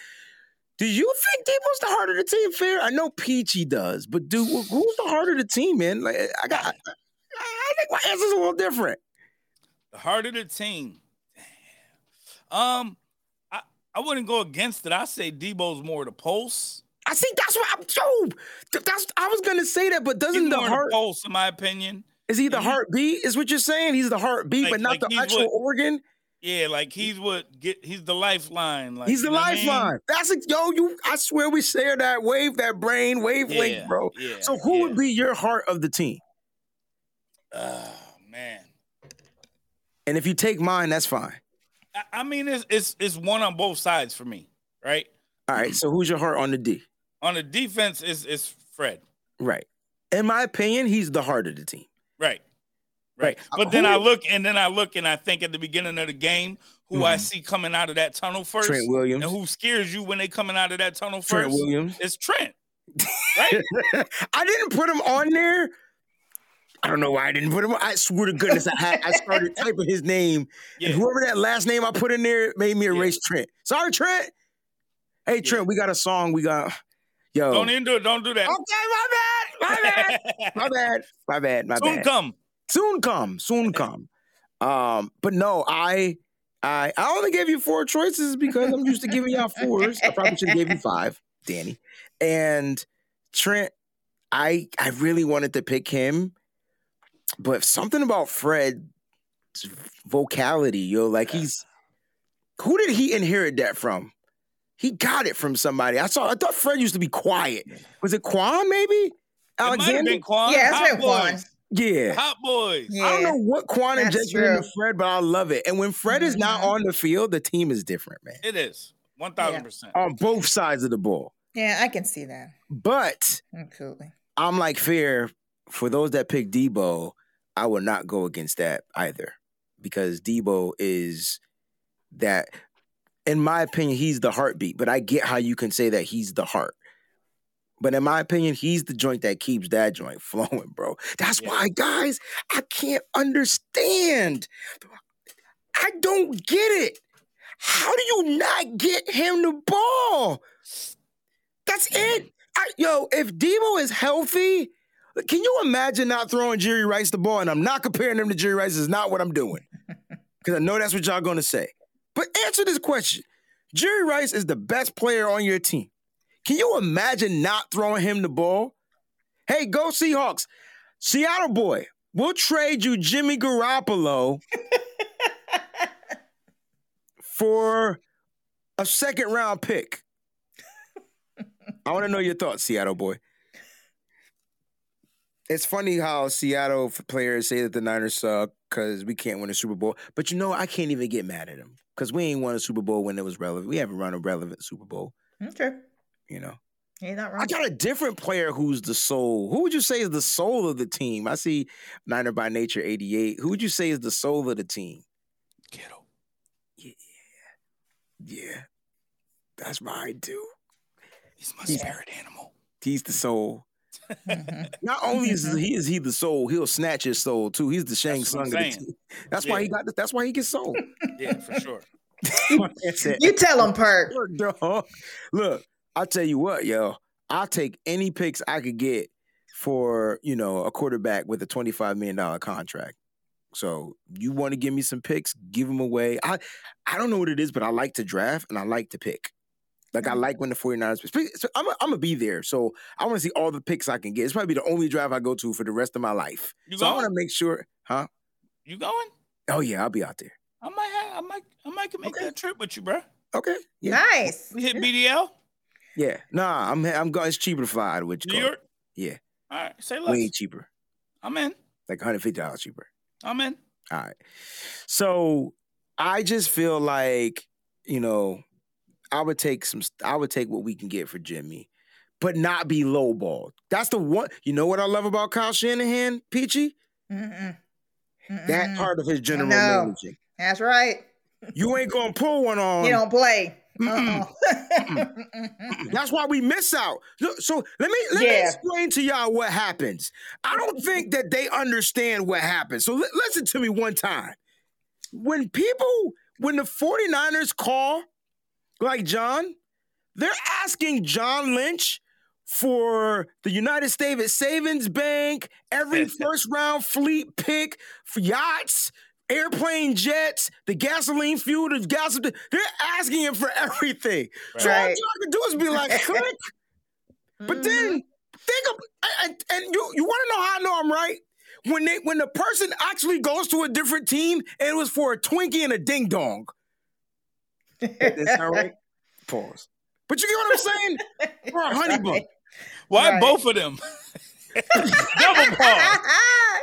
Do you think Deebo's the heart of the team? Fair. I know Peachy does, but dude, who's the heart of the team, man? Like I got, I, think my answer's a little different. The heart of the team. Damn. Um, I, I wouldn't go against it. I say Deebo's more the pulse. I think that's what I'm. Joe, that's I was gonna say that, but doesn't He's the heart? pulse, in my opinion. Is he the Mhm. heartbeat? Is what you're saying? He's the heartbeat, Like- but not like the actual what- organ. Yeah, like he's what get. He's the lifeline. Like He's the what I mean? lifeline. That's a, yo, you. I swear we share that wave, that brain wavelength, Yeah, bro. yeah, So who yeah. would be your heart of the team? Oh man. And if you take mine, that's fine. I, I mean, it's it's it's one on both sides for me, right? All right. So who's your heart on the D? On the defense, is is Fred, Right. In my opinion, he's the heart of the team. right? Right. Right. But then Who- I look and then I look and I think at the beginning of the game who I Mhm. see coming out of that tunnel first Trent Williams. and who scares you when they coming out of that tunnel first? Trent. Williams. <laughs> It's Trent. Right? I didn't put him on there. I don't know why I didn't put him. on. I swear to goodness, I had I started <laughs> typing his name, Yeah. and whoever that last name I put in there made me erase Trent. Sorry, Trent. Hey, Trent, we got a song. We got yo. Don't even do it. Don't do that. Okay, my bad, my bad, <laughs> my bad, my bad, my bad. Soon bad. come. soon come, soon come. Um, but no, I, I, I only gave you four choices because I'm used to giving y'all fours. I probably should have gave you five, Danny. And Trent, I, I really wanted to pick him, but something about Fred's vocality, yo, like he's. Who did he inherit that from? He got it from somebody. I saw. I thought Fred used to be quiet. Was it Kwon? Maybe It might have Alexander. been Kwon. Yeah, it's Hot been Kwon. Yeah. Hot boys. Yeah. I don't know what Kwon That's injected into. Fred, but I love it. And when Fred is not Mhm. on the field, the team is different, man. It is. One thousand percent. On both sides of the ball. Yeah, I can see that. But Absolutely. I'm like fair for those that pick Deebo, I will not go against that either. Because Deebo is that in my opinion, he's the heartbeat, but I get how you can say that he's the heart. But in my opinion, he's the joint that keeps that joint <laughs> flowing, bro. That's Yeah. why, guys, I can't understand. I don't get it. How do you not get him the ball? That's it. I, yo, if Deebo is healthy, can you imagine not throwing Jerry Rice the ball? And I'm not comparing him to Jerry Rice. Is not what I'm doing. <laughs> Because I know that's what y'all going to say. But answer this question. Jerry Rice is the best player on your team. Can you imagine not throwing him the ball? Hey, go Seahawks. Seattle boy, we'll trade you Jimmy Garoppolo <laughs> for a second round pick. I want to know your thoughts, Seattle boy. It's funny how Seattle players say that the Niners suck because we can't win a Super Bowl. But you know, I can't even get mad at them because we ain't won a Super Bowl when it was relevant. We haven't run a relevant Super Bowl, Okay. you know. You're not wrong. I got a different player who's the soul. Who would you say is the soul of the team? I see Niner by Nature 88. Who would you say is the soul of the team? Kittle. Yeah, Yeah. that's mine too. He's my Yeah. spirit animal. He's the soul. Mhm. Not only is he is he the soul, he'll snatch his soul too. He's the Shang That's Tsung I'm the saying. team. <laughs> That's why he got. The, that's why he gets sold. <laughs> Yeah, for sure. <laughs> You tell him, Perk. Look, dog. Look, I'll tell you what, yo. I'll take any picks I could get for, you know, a quarterback with a $25 million contract. So you want to give me some picks, give them away. I I don't know what it is, but I like to draft and I like to pick. Like I mm. like when the 49ers pick. So I'm I'm gonna be there. So I want to see all the picks I can get. It's probably the only drive I go to for the rest of my life. You so I want to make sure, huh? You going? Oh yeah, I'll be out there. I might have, I might I might make Okay. that trip with you, bro. Okay. Yeah. Nice. We hit BDL, Yeah. Nah, I'm I'm going. It's cheaper to fly out of what you New call York. Yeah. All right, say less. Way cheaper. I'm in. Like 150 dollars cheaper. I'm in. All right. So I just feel like, you know, I would take some I would take what we can get for Jimmy. but not be lowballed. That's the one. You know what I love about Kyle Shanahan, Peachy? Mm-mm. That Mm-mm. part of his general managing. That's right. You ain't gonna pull one on. He don't play. Mm-mm. Uh-uh. Mm-mm. That's why we miss out. So, let me let me explain to y'all what happens. I don't think that they understand what happens. So li- listen to me one time. When people, when the 49ers call, like John, they're asking John Lynch for the United States Savings Bank, every <laughs> first round fleet pick for yachts, airplane jets, the gasoline fuel, the gas. They're asking him for everything. So all you can do is be like, <laughs> click. But then mm-hmm. think of and, and you you want to know how I know I'm right? When they when the person actually goes to a different team and it was for a Twinkie and a ding dong. That's all right. Pause. But you get what I'm saying? <laughs> For a honey bun. Why Right. both of them? <laughs> Double pause.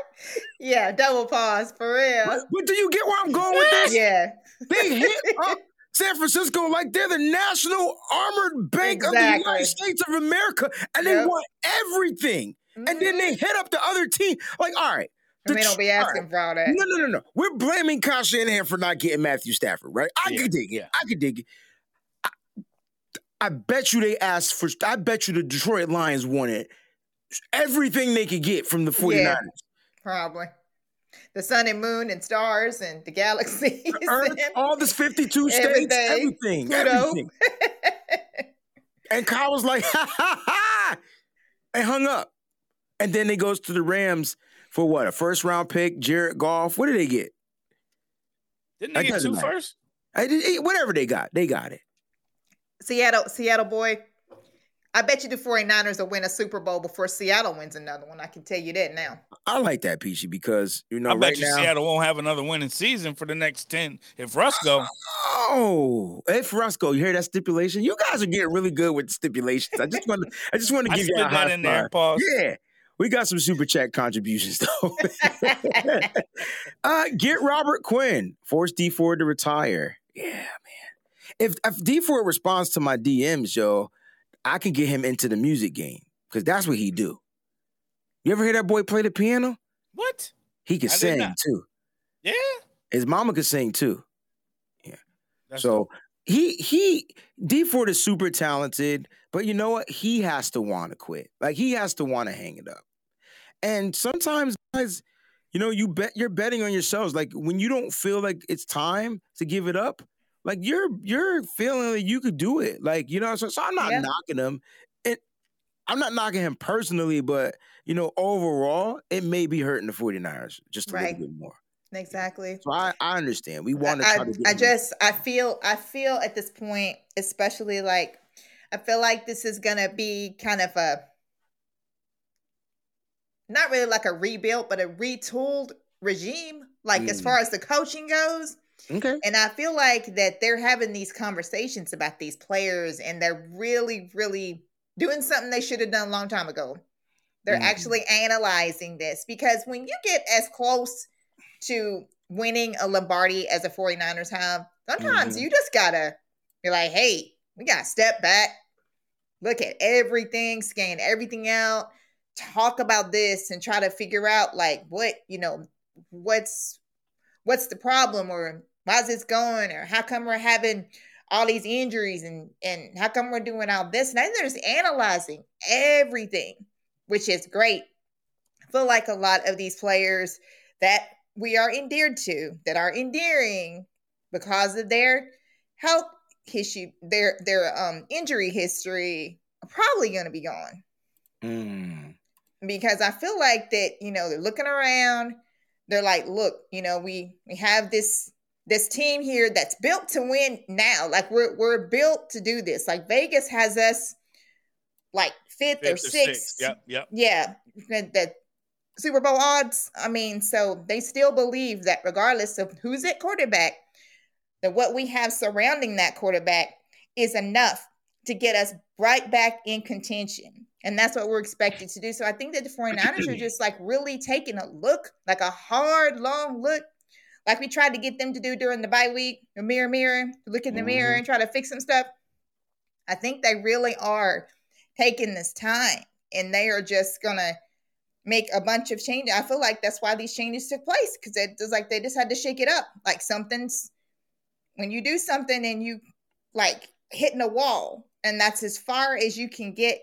<laughs> yeah, double pause for real. But, but do you get where I'm going with this? Yeah, They hit up San Francisco like they're the national armored bank of the United States of America, and they want everything. And then they mm-hmm. hit up the other team. Like, all right. And they don't be asking for all that. No, no, no, no. We're blaming Kyle Shanahan for not getting Matthew Stafford, right? I Yeah, could dig it. yeah. I could dig it. I, I bet you they asked for. I bet you the Detroit Lions wanted everything they could get from the 49ers. Yeah. Probably. The sun and moon and stars and the galaxies. <laughs> Earth, and all this 52 states, Everything. everything, Pluto. everything. <laughs> And Kyle was like, ha ha ha, and hung up. And then he goes to the Rams for what? A first round pick, Jared Goff. What did they get? Didn't That they get doesn't two matter. first? I did, whatever they got, they got it. Seattle, Seattle boy. I bet you the 49ers will win a Super Bowl before Seattle wins another one. I can tell you that now. I like that, Peachy, because you know I right bet you now. Seattle won't have another winning season for the next ten. If Russ go, Oh, hey Frosco, you hear that stipulation? You guys are getting really good with stipulations. I just want to, I just want to I give you a slid high that in there. five. Pause. Yeah, we got some super chat contributions though. <laughs> uh, get Robert Quinn. Force Dee Ford to retire. Yeah, man. If if Dee Ford responds to my DMs, yo, I can get him into the music game because that's what he do. You ever hear that boy play the piano? What? He can I sing too. Yeah. His mama could sing too. That's so he he Dee Ford is super talented, but you know what? He has to want to quit. Like he has to want to hang it up. And sometimes, guys, you know, you bet you're betting on yourselves. Like when you don't feel like it's time to give it up, like you're you're feeling like you could do it. Like you know, so, so I'm not Yeah. knocking him. And I'm not knocking him personally, but you know, overall, it may be hurting the 49ers just a Right. little bit more. Exactly. So I, I understand. We want to I, try to I just I feel I feel at this point, especially like I feel like this is gonna be kind of a not really like a rebuild, but a retooled regime, like as Mm. far as the coaching goes. okay. And I feel like that they're having these conversations about these players and they're really, really doing something they should have done a long time ago. They're Mhm. actually analyzing this because when you get as close to winning a Lombardi as the 49ers have, sometimes Mhm. you just gotta be like, hey, we gotta step back, look at everything, scan everything out, talk about this and try to figure out like what, you know, what's what's the problem or why's this going or how come we're having all these injuries and and how come we're doing all this and then they're just analyzing everything which is great i feel like a lot of these players that we are endeared to that are endearing because of their health issue their their um injury history are probably going to be gone Mm. because I feel like that, you know, they're looking around, they're like, look, you know, we we have this this team here that's built to win now. Like we're we're built to do this. Like Vegas has us like fifth, or Fifth or sixth. sixth. Yep. Yep. Yeah. The Super Bowl odds. I mean, so they still believe that regardless of who's at quarterback, that what we have surrounding that quarterback is enough to get us right back in contention. And that's what we're expected to do. So I think that the 49ers are just like really taking a look, like a hard, long look, like we tried to get them to do during the bye week, the mirror, mirror, look in the mirror Mhm. and try to fix some stuff. I think they really are taking this time and they are just gonna make a bunch of changes. I feel like that's why these changes took place because it was like they just had to shake it up. Like something's when you do something and you like hitting a wall and that's as far as you can get,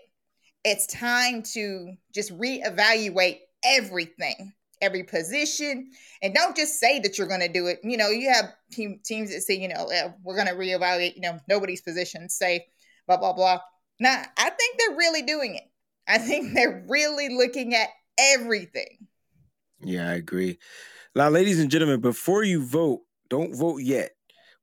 it's time to just reevaluate everything, every position, and don't just say that you're going to do it. You know, you have team, teams that say, you know, we're going to reevaluate. You know, nobody's position, say blah blah blah. Nah, I think they're really doing it. I think they're really looking at everything. Yeah, I agree. Now, ladies and gentlemen, before you vote, don't vote yet.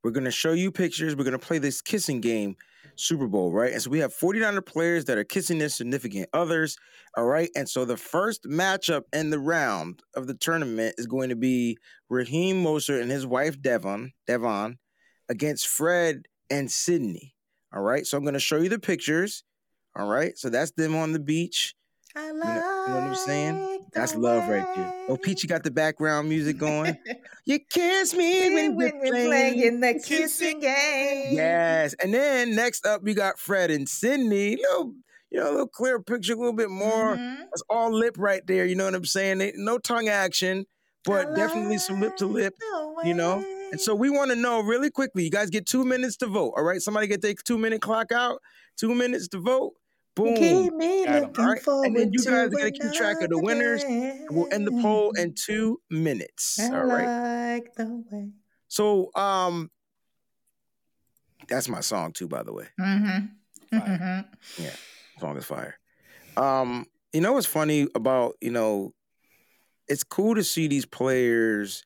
We're going to show you pictures. We're going to play this kissing game Super Bowl, right? And so we have 49er players that are kissing their significant others, all right? And so the first matchup in the round of the tournament is going to be Raheem Mostert and his wife Devon, Devon against Fred and Sydney, all right? So I'm going to show you the pictures, all right? So that's them on the beach. I You know, you know what I'm saying? That's love right there. Oh, Peachy got the background music going. <laughs> you kiss me when, when we're playing. playing the kissing game. Yes. And then next up, we got Fred and Sydney. Little, you know, a little clear picture, a little bit more. Mhm. It's all lip right there. You know what I'm saying? They- No tongue action, but I definitely some lip to lip. you know? And so we want to know really quickly. You guys get two minutes to vote. All right. Somebody get their two minute clock out. Two minutes to vote. Boom. Keep me Got 'em. looking Alright, forward and then you guys are gonna keep track of the winners, day. We'll end the poll in two minutes. I All right. like the way. So um that's my song too, by the way. Mm-hmm. Mm-hmm. Yeah. Song is fire. Um, you know what's funny about, you know, it's cool to see these players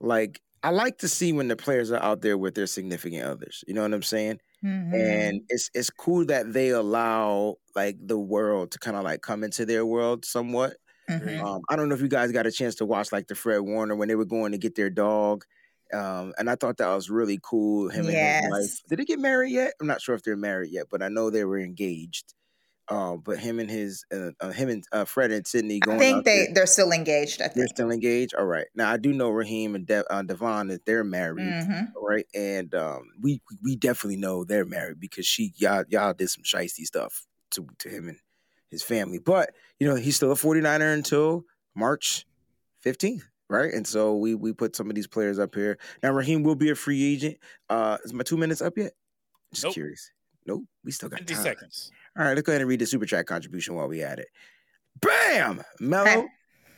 like I like to see when the players are out there with their significant others. You know what I'm saying? Mm-hmm. And it's it's cool that they allow like the world to kind of like come into their world somewhat. Mhm. Um, I don't know if you guys got a chance to watch like the Fred Warner when they were going to get their dog. Um, and I thought that was really cool. Him and his wife. Did they get married yet? I'm not sure if they're married yet, but I know they were engaged. Um, but him and his, uh, uh, him and uh, Fred and Sydney going. I think they there, they're still engaged. I think. they're still engaged. All right. Now I do know Raheem and De- uh, Devon that they're married. Mhm. All right, and um, we we definitely know they're married because she y'all y'all did some shisty stuff to to him and his family. But you know he's still a 49er until March 15th, right? And so we we put some of these players up here. Now Raheem will be a free agent. Uh, is my two minutes up yet? Just Nope. curious. Nope, we still got 50 time. seconds. All right, let's go ahead and read the super chat contribution while we at it. Bam, Mellow.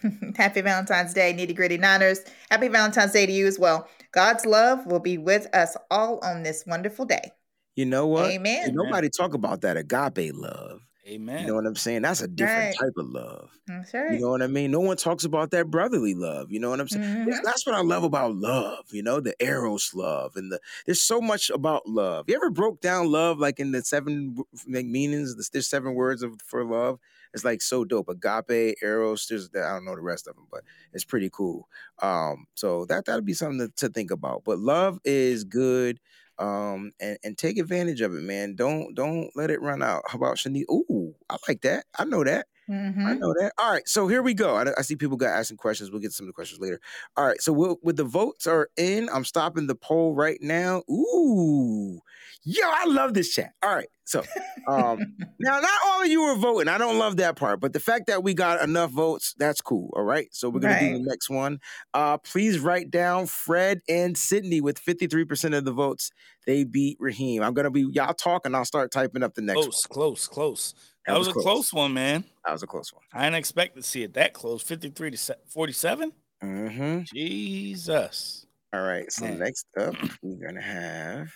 <laughs> Happy Valentine's Day, nitty gritty Niners. Happy Valentine's Day to you as well. God's love will be with us all on this wonderful day. You know what? Amen. Nobody talk about that agape love. Amen. You know what I'm saying? That's a different Right. type of love. That's right. You know what I mean? No one talks about that brotherly love. You know what I'm saying? Mhm. Yeah, That's what I love about love. You know, the eros love, and the there's so much about love. You ever broke down love like in the seven like meanings? There's- There's seven words of for love. It's like so dope. Agape, eros. There's I don't know the rest of them, but it's pretty cool. Um, so that that'd be something to, to think about. But love is good. Um, and and take advantage of it, man. Don't don't let it run out. How about Shanice? Ooh, I like that. I know that. I Mhm. know that. All right, so here we go. I, I see people got asking questions. We'll get some of the questions later. All right, so we'll, with the votes are in, I'm stopping the poll right now. Ooh, yo, I love this chat. All right, so um, <laughs> now not all of you are voting. I don't love that part, but the fact that we got enough votes, that's cool. All right, so we're gonna do the next one. Uh, please write down Fred and Sydney with 53% of the votes. They beat Raheem. I'm gonna be y'all talking. I'll start typing up the next Close, close, close. That That, was was, a close one, man. That was a close one. I didn't expect to see it that close. 53 to 47? Mm-hmm. Jesus. All right. So Man. next up, we're gonna have.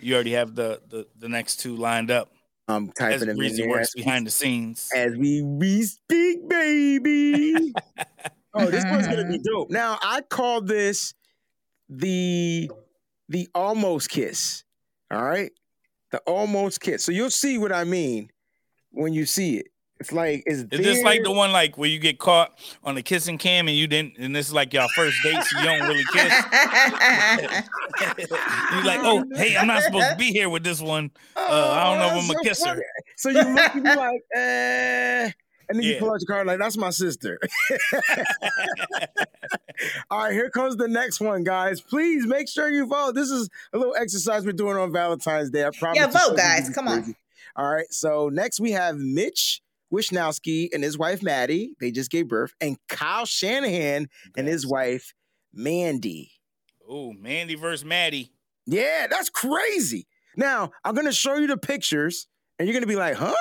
You already have the the, the next two lined up. I'm As typing them in there works as we, behind the scenes. as we we speak, baby. <laughs> oh, this one's gonna be dope. Now I call this the the almost kiss. All right, the almost kiss. So you'll see what I mean when you see it. It's like it's Is this like the one like where you get caught on the kissing cam and you didn't and this is like your first date, so you don't really kiss? <laughs> <laughs> You're like, oh, hey, I'm not supposed to be here with this one. Uh, I don't know if Oh, I'm a that's kisser. funny. So you look and you're like, eh. And then you pull out your card like, that's my sister. <laughs> All right, here comes the next one, guys. Please make sure you vote. This is a little exercise we're doing on Valentine's Day. I promise. Yeah, you vote, guys. really Come on. All right. So next we have Mitch Wishnowsky and his wife Maddie. They just gave birth, and Kyle Shanahan and his wife Mandy. Oh, Mandy versus Maddie. Yeah, that's crazy. Now I'm gonna show you the pictures, and you're gonna be like, "Huh?"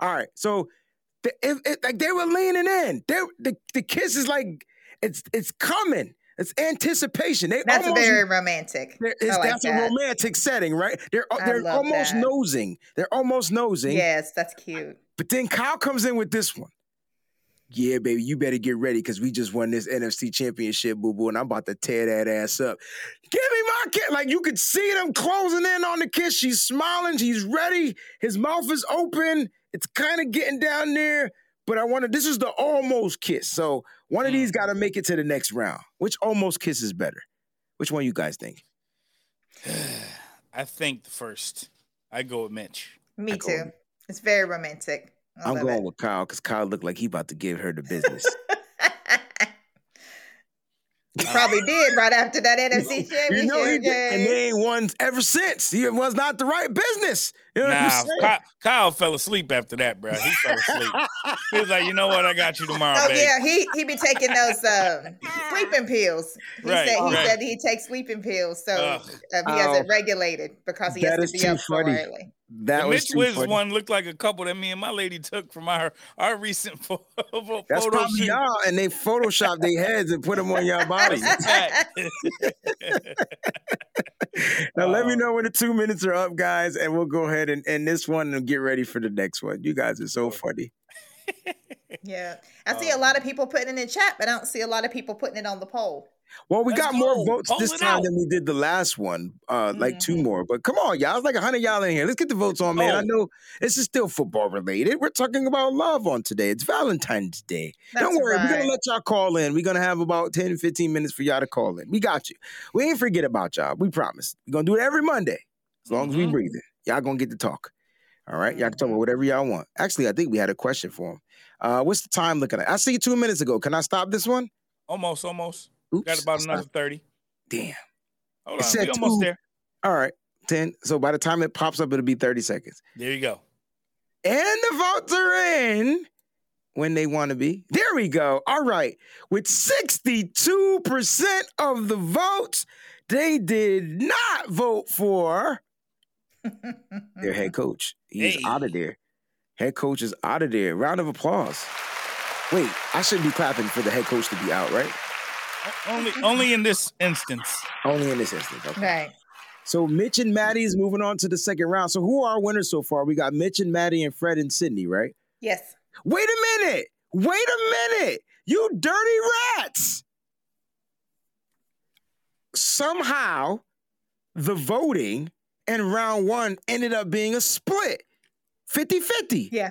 All right. So, the, it, it, like they were leaning in. They, the the kiss is like it's it's coming. It's anticipation. They That's almost, very romantic. it's, like that's that. a romantic setting, right? They're they're almost that. nosing. They're almost nosing. Yes, that's cute. But then Kyle comes in with this one. Yeah, baby, you better get ready because we just won this NFC championship, boo boo, and I'm about to tear that ass up. Give me my kid. Like you could see them closing in on the kiss. She's smiling. She's ready. His mouth is open. It's kind of getting down there. But I wanted this is the almost kiss. So one of these mm. got to make it to the next round. Which almost kiss is better? Which one you guys think? <sighs> I think the first. I go with Mitch. Me too. with- It's very romantic. I I'm going it. with Kyle because Kyle looked like he about to give her the business. <laughs> he probably did right after that <laughs> NFC championship. You know he did, and game. they ain't won ever since. He was not the right business. You know what I'm Nah. Kyle, Kyle fell asleep after that, bro. He fell asleep. he was like, you know what? I got you tomorrow, Oh babe. yeah, he he be taking those um, sleeping pills. He Right, said he right. said he takes sleeping pills, so Ugh. um, he has it Oh. regulated because he That has is to be too up so early. That the was Mitch too Wiz funny. one looked like a couple that me and my lady took from our our recent <laughs> pho- photo That's probably shoot. y'all, and they photoshopped their heads and put them on your <laughs> bodies. That- <laughs> now let me Oh. know when the two minutes are up, guys, and we'll go ahead and end this one and get ready for the next one. You guys are so funny. Yeah, I see a uh, lot of people putting it in the chat, but I don't see a lot of people putting it on the poll. Well, we Let's got more votes Poll this time out. than we did the last one. Uh, like two Mhm. more. But come on, y'all. It's like a hundred y'all in here. Let's get the votes on, man. I Oh. know this is still football related. We're talking about love on today. It's Valentine's Day. Don't That's worry, we're gonna let y'all call in. We're gonna have about 10, 15 minutes for y'all to call in. We got you. We ain't forget about y'all. We promise. We're gonna do it every Monday. As long as we Mhm. breathing. Y'all gonna get to talk. All right. Y'all can talk Mhm. about whatever y'all want. Actually, I think we had a question for him. Uh, what's the time looking at? I see you two minutes ago. Can I stop this one? almost, almost. Oops. Got about another stopped. thirty. Damn. Hold It on, said we almost two. there. All right. 10. So by the time it pops up, it'll be 30 seconds. There you go. And the votes are in when they want to be. There we go. All right. With 62% of the votes, they did not vote for <laughs> their head coach. He's Hey. out of there. Head coach is out of there. Round of applause. Wait, I shouldn't be clapping for the head coach to be out, right? O- Only, only in this instance. Only in this instance. Okay. Right. So Mitch and Maddie is moving on to the second round. So who are our winners so far? We got Mitch and Maddie and Fred and Sydney, right? Yes. Wait a minute. Wait a minute. You dirty rats. Somehow the voting in round one ended up being a split 50 50. Yeah.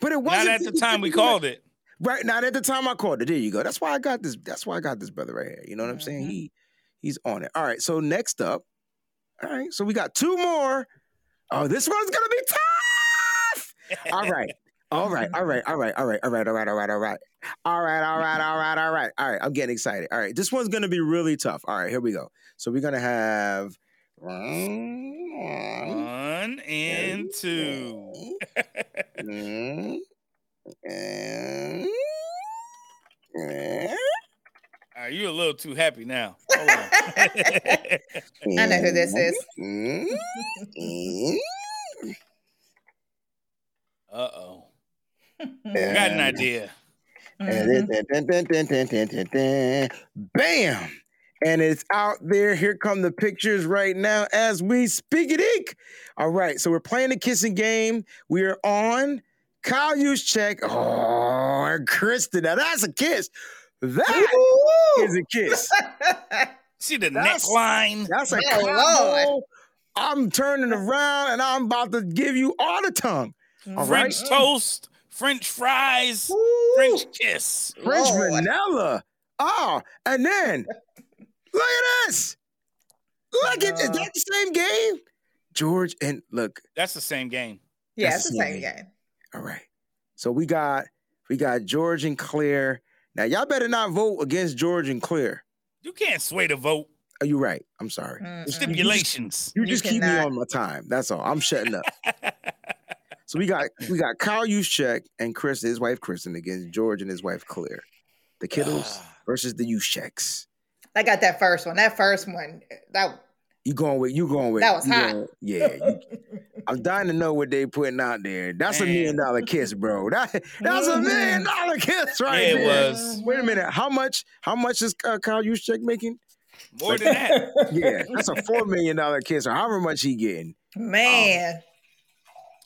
But it wasn't. Not at the time we called it. Right. Not at the time I called it. There you go. That's why I got this. That's why I got this brother right here. You know what I'm saying? Mhm. He he's on it. All right. So next up. All right. So we got two more. Oh, this one's gonna be tough. All right. All right, all right, all right, all right, all right, all right, all right, all right, all right, all right, all right, all right, all right. I'm getting excited. All right, this one's gonna be really tough. All right, here we go. So we're gonna have One and two. Are you a little too happy now? Hold on. <laughs> I know who this is. uh oh. <laughs> Got an idea. <laughs> Bam! And it's out there. Here come the pictures right now as we speak it. Ink. All right, so we're playing the kissing game. We are on Kyle check. Oh, and Kristen. Now that's a kiss. That is a kiss. <laughs> See the That's- neckline? That's a Oh, combo. I'm turning around and I'm about to give you all the tongue. All right. French toast, French fries, Ooh. French kiss. French Lord. vanilla. Oh, and then look at this. Look at is Uh. that the same game? George and look, That's the same game. Yeah, That's it's the the same same. game. All right. So we got we got George and Claire. Now y'all better not vote against George and Claire. You can't sway the vote. Oh, you're right. I'm sorry. Mm-mm. Stipulations. You You just keep me on my time. That's all. I'm shutting up. <laughs> so we got we got Kyle Juszczyk and Chris, his wife Kristen, against George and his wife Claire. The Kittles Ah. versus the Juszczyks. I got that first one. That first one. That You going with you going with That was hot. going- yeah. you- I'm dying to know what they putting out there. That's a million dollar kiss, bro. <laughs> That that's a million dollar kiss right Yeah, it there. was. Wait a minute. How much? How much is uh, Kyle Juszczyk making? More than that. <laughs> Yeah, that's a four million dollar kiss, or however much he getting. man.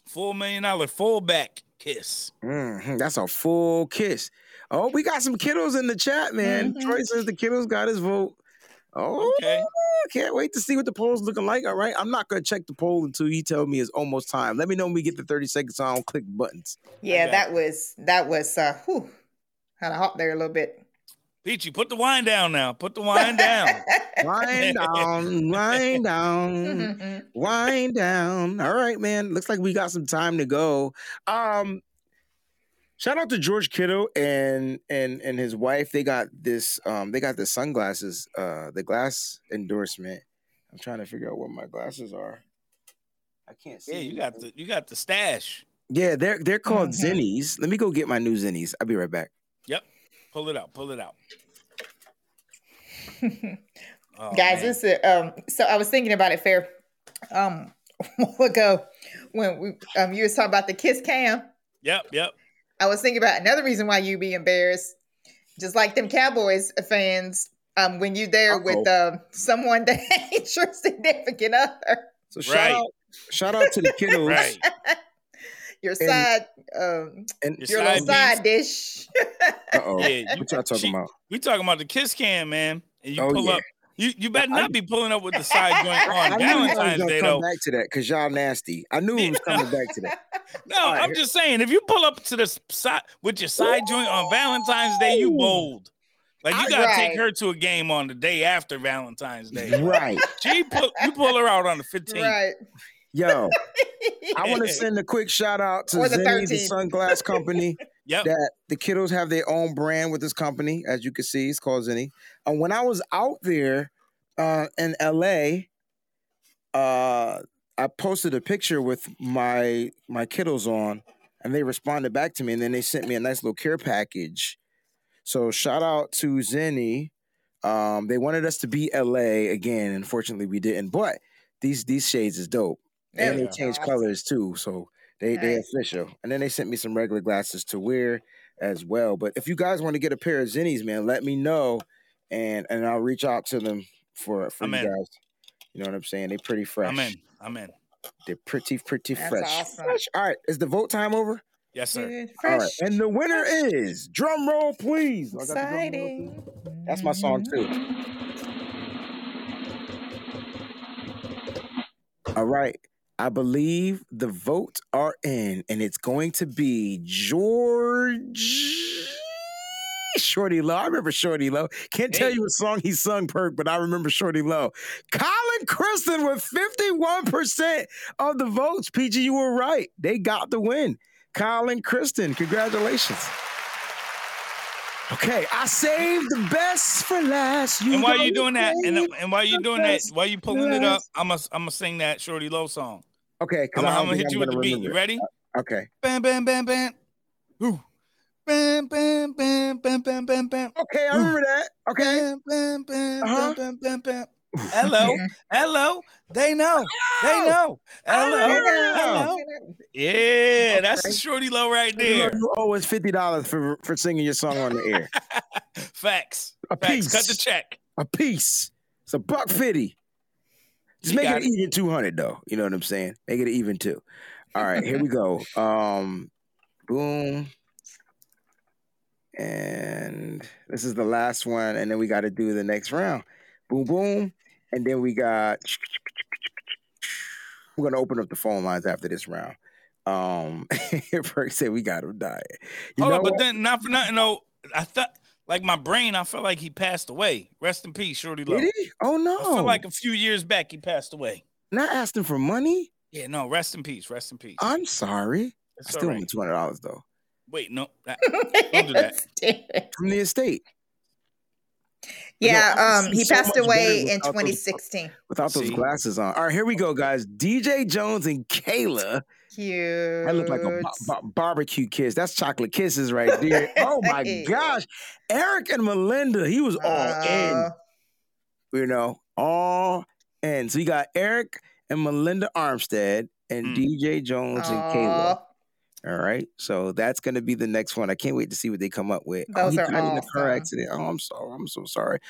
Four million dollar fullback kiss. Mhm, That's a full kiss. Oh, we got some kiddos in the chat, man. Mhm. Troy says the Kittles got his vote. Oh, Okay. can't wait to see what the poll's looking like. All right, I'm not gonna check the poll until you tell me it's almost time. Let me know when we get the 30 seconds. So I don't click buttons. Yeah, Okay. that was that was uh whew, had a hop there a little bit. Peachy, put the wine down now. Put the wine down. <laughs> wine down, wine down, <laughs> wine down. All right, man. Looks like we got some time to go. Um, shout out to George Kittle and and and his wife. They got this. Um, they got the sunglasses. Uh, the glass endorsement. I'm trying to figure out where my glasses are. I can't see. Yeah, you got the you got the stash. Yeah, they're they're called Mhm. Zennis. Let me go get my new Zennis. I'll be right back. Yep. Pull it out. Pull it out. <laughs> Oh, Guys, man. this is um so I was thinking about it fair um <laughs> a while ago when we um you was talking about the kiss cam. Yep. Yep. I was thinking about another reason why you be embarrassed, just like them Cowboys fans, um, when you're there with um someone <laughs> that ain't your significant other, So shout Right. out, shout out to the kiddos. Right. <laughs> your And- side, um, And Your your little side side dish. <laughs> uh oh, Yeah, what y'all talking she- about? We talking about the kiss cam, man. And you Oh, pull yeah. up. You you better I- not be pulling up with the side <laughs> joint on I Valentine's gonna Day come though. back to that because y'all nasty. I knew it was coming back to that. <laughs> No, All right, I'm here- just saying, if you pull up to the side with your side joint on Valentine's Day, you Ooh. bold. Like you I- gotta right. take her to a game on the day after Valentine's Day. Right, <laughs> She pull you pull her out on the 15th. right. yo. I want to send a quick shout out to Or the Zenni, the sunglass company. Yep. that the Kittles have their own brand with this company, as you can see, it's called Zenni. And when I was out there uh, in LA, uh, I posted a picture with my my kiddos on, and they responded back to me, and then they sent me a nice little care package. So shout out to Zenni. Um, they wanted us to be LA again. Unfortunately, we didn't. But these these shades is dope, and they Yeah. changed colors too. So they they Nice. official. And then they sent me some regular glasses to wear as well. But if you guys want to get a pair of Zennis, man, let me know, and and I'll reach out to them for for I'm you in. guys. You know what I'm saying? They're pretty fresh. I'm in. I'm in. They're pretty pretty That's fresh. awesome. Fresh. All right, is the vote time over? Yes, sir. Good, All right, and the winner is drum roll, please. Oh, I got the drum roll, too. exciting. That's my song too. Mm-hmm. All right. I believe the votes are in, and it's going to be George Shorty Low. I remember Shawty Lo. Can't tell you what song he sung, Perk, but I remember Shawty Lo. Colin Kristen with 51% of the votes. PG, you were right. They got the win. Colin Kristen, congratulations. Okay, I saved the best for last. And while know you doing that, and and while you doing that, best while you pulling it up. I'm gonna I'm gonna sing that Shawty Lo song. Okay, because I'm, I I'm gonna hit you I'm with the beat. You remember it. ready? Okay. Bam, bam, bam, bam. Ooh. Bam, bam, bam, bam, bam, bam, bam. Okay, I remember that. Okay. Bam, bam, bam, Uh-huh. bam, bam, bam, bam. <laughs> Hello, hello. They know. They Oh, know. Hello, know. hello. Yeah, that's Okay. Shawty Lo right there. You owe us fifty dollars for for singing your song on the air. <laughs> Facts. A Facts. piece. Cut the check. A piece. It's a buck fifty. Just make it it. even two hundred though. You know what I'm saying? Make it even two. All right, here we <laughs> go. Um, boom. And this is the last one, and then we got to do the next round. Boom, boom, and then we got. We're gonna open up the phone lines after this round. Um, <laughs> Perk said we got him dying. You Hold know up, but what? then not for nothing though. I thought like my brain, I felt like he passed away. Rest in peace, Shawty Lo. Did he? Oh no! I feel like a few years back he passed away. not asking for money. Yeah, no, rest in peace. Rest in peace. I'm sorry. I still all owe right. two hundred dollars though Wait, no. that- <laughs> Don't do that. from the estate. Yeah, I um, he so passed away in without those- 2016. Without those See? glasses on. All right, here we go, guys. DJ Jones and Kayla. Cute. That look like a ba- ba- barbecue kiss. That's chocolate kisses right there. <laughs> Oh my gosh. Arik and Melinda, he was all in. Uh, you know, all in. So you got Arik and Melinda Armstead and Mm. DJ Jones and Kayla. All right. So that's gonna be the next one. I can't wait to see what they come up with. oh, Those he are died in a car accident. Oh, I'm sorry. I'm so sorry.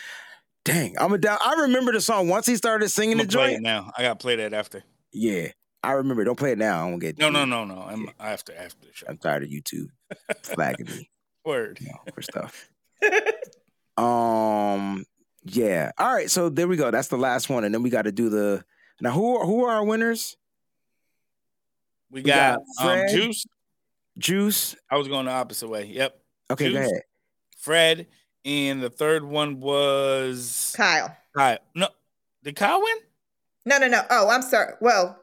Dang, I'm a down. I remember the song once he started singing I'm the gonna play it joint. now. I gotta play that after. Yeah, I remember. Don't play it now. I won't get No, no, no, no. I'm after after the show. I'm tired of YouTube flagging me <laughs> Word. you know, for stuff. <laughs> Um. Yeah. All right. So there we go. That's the last one, and then we got to do the. Now, who who are our winners? We We got got, um, Juice. Juice. I was going the opposite way. Yep. Okay, go ahead. Fred. And the third one was Kyle. Kyle. No, did Kyle win? No, no, no. Oh, I'm sorry. Well,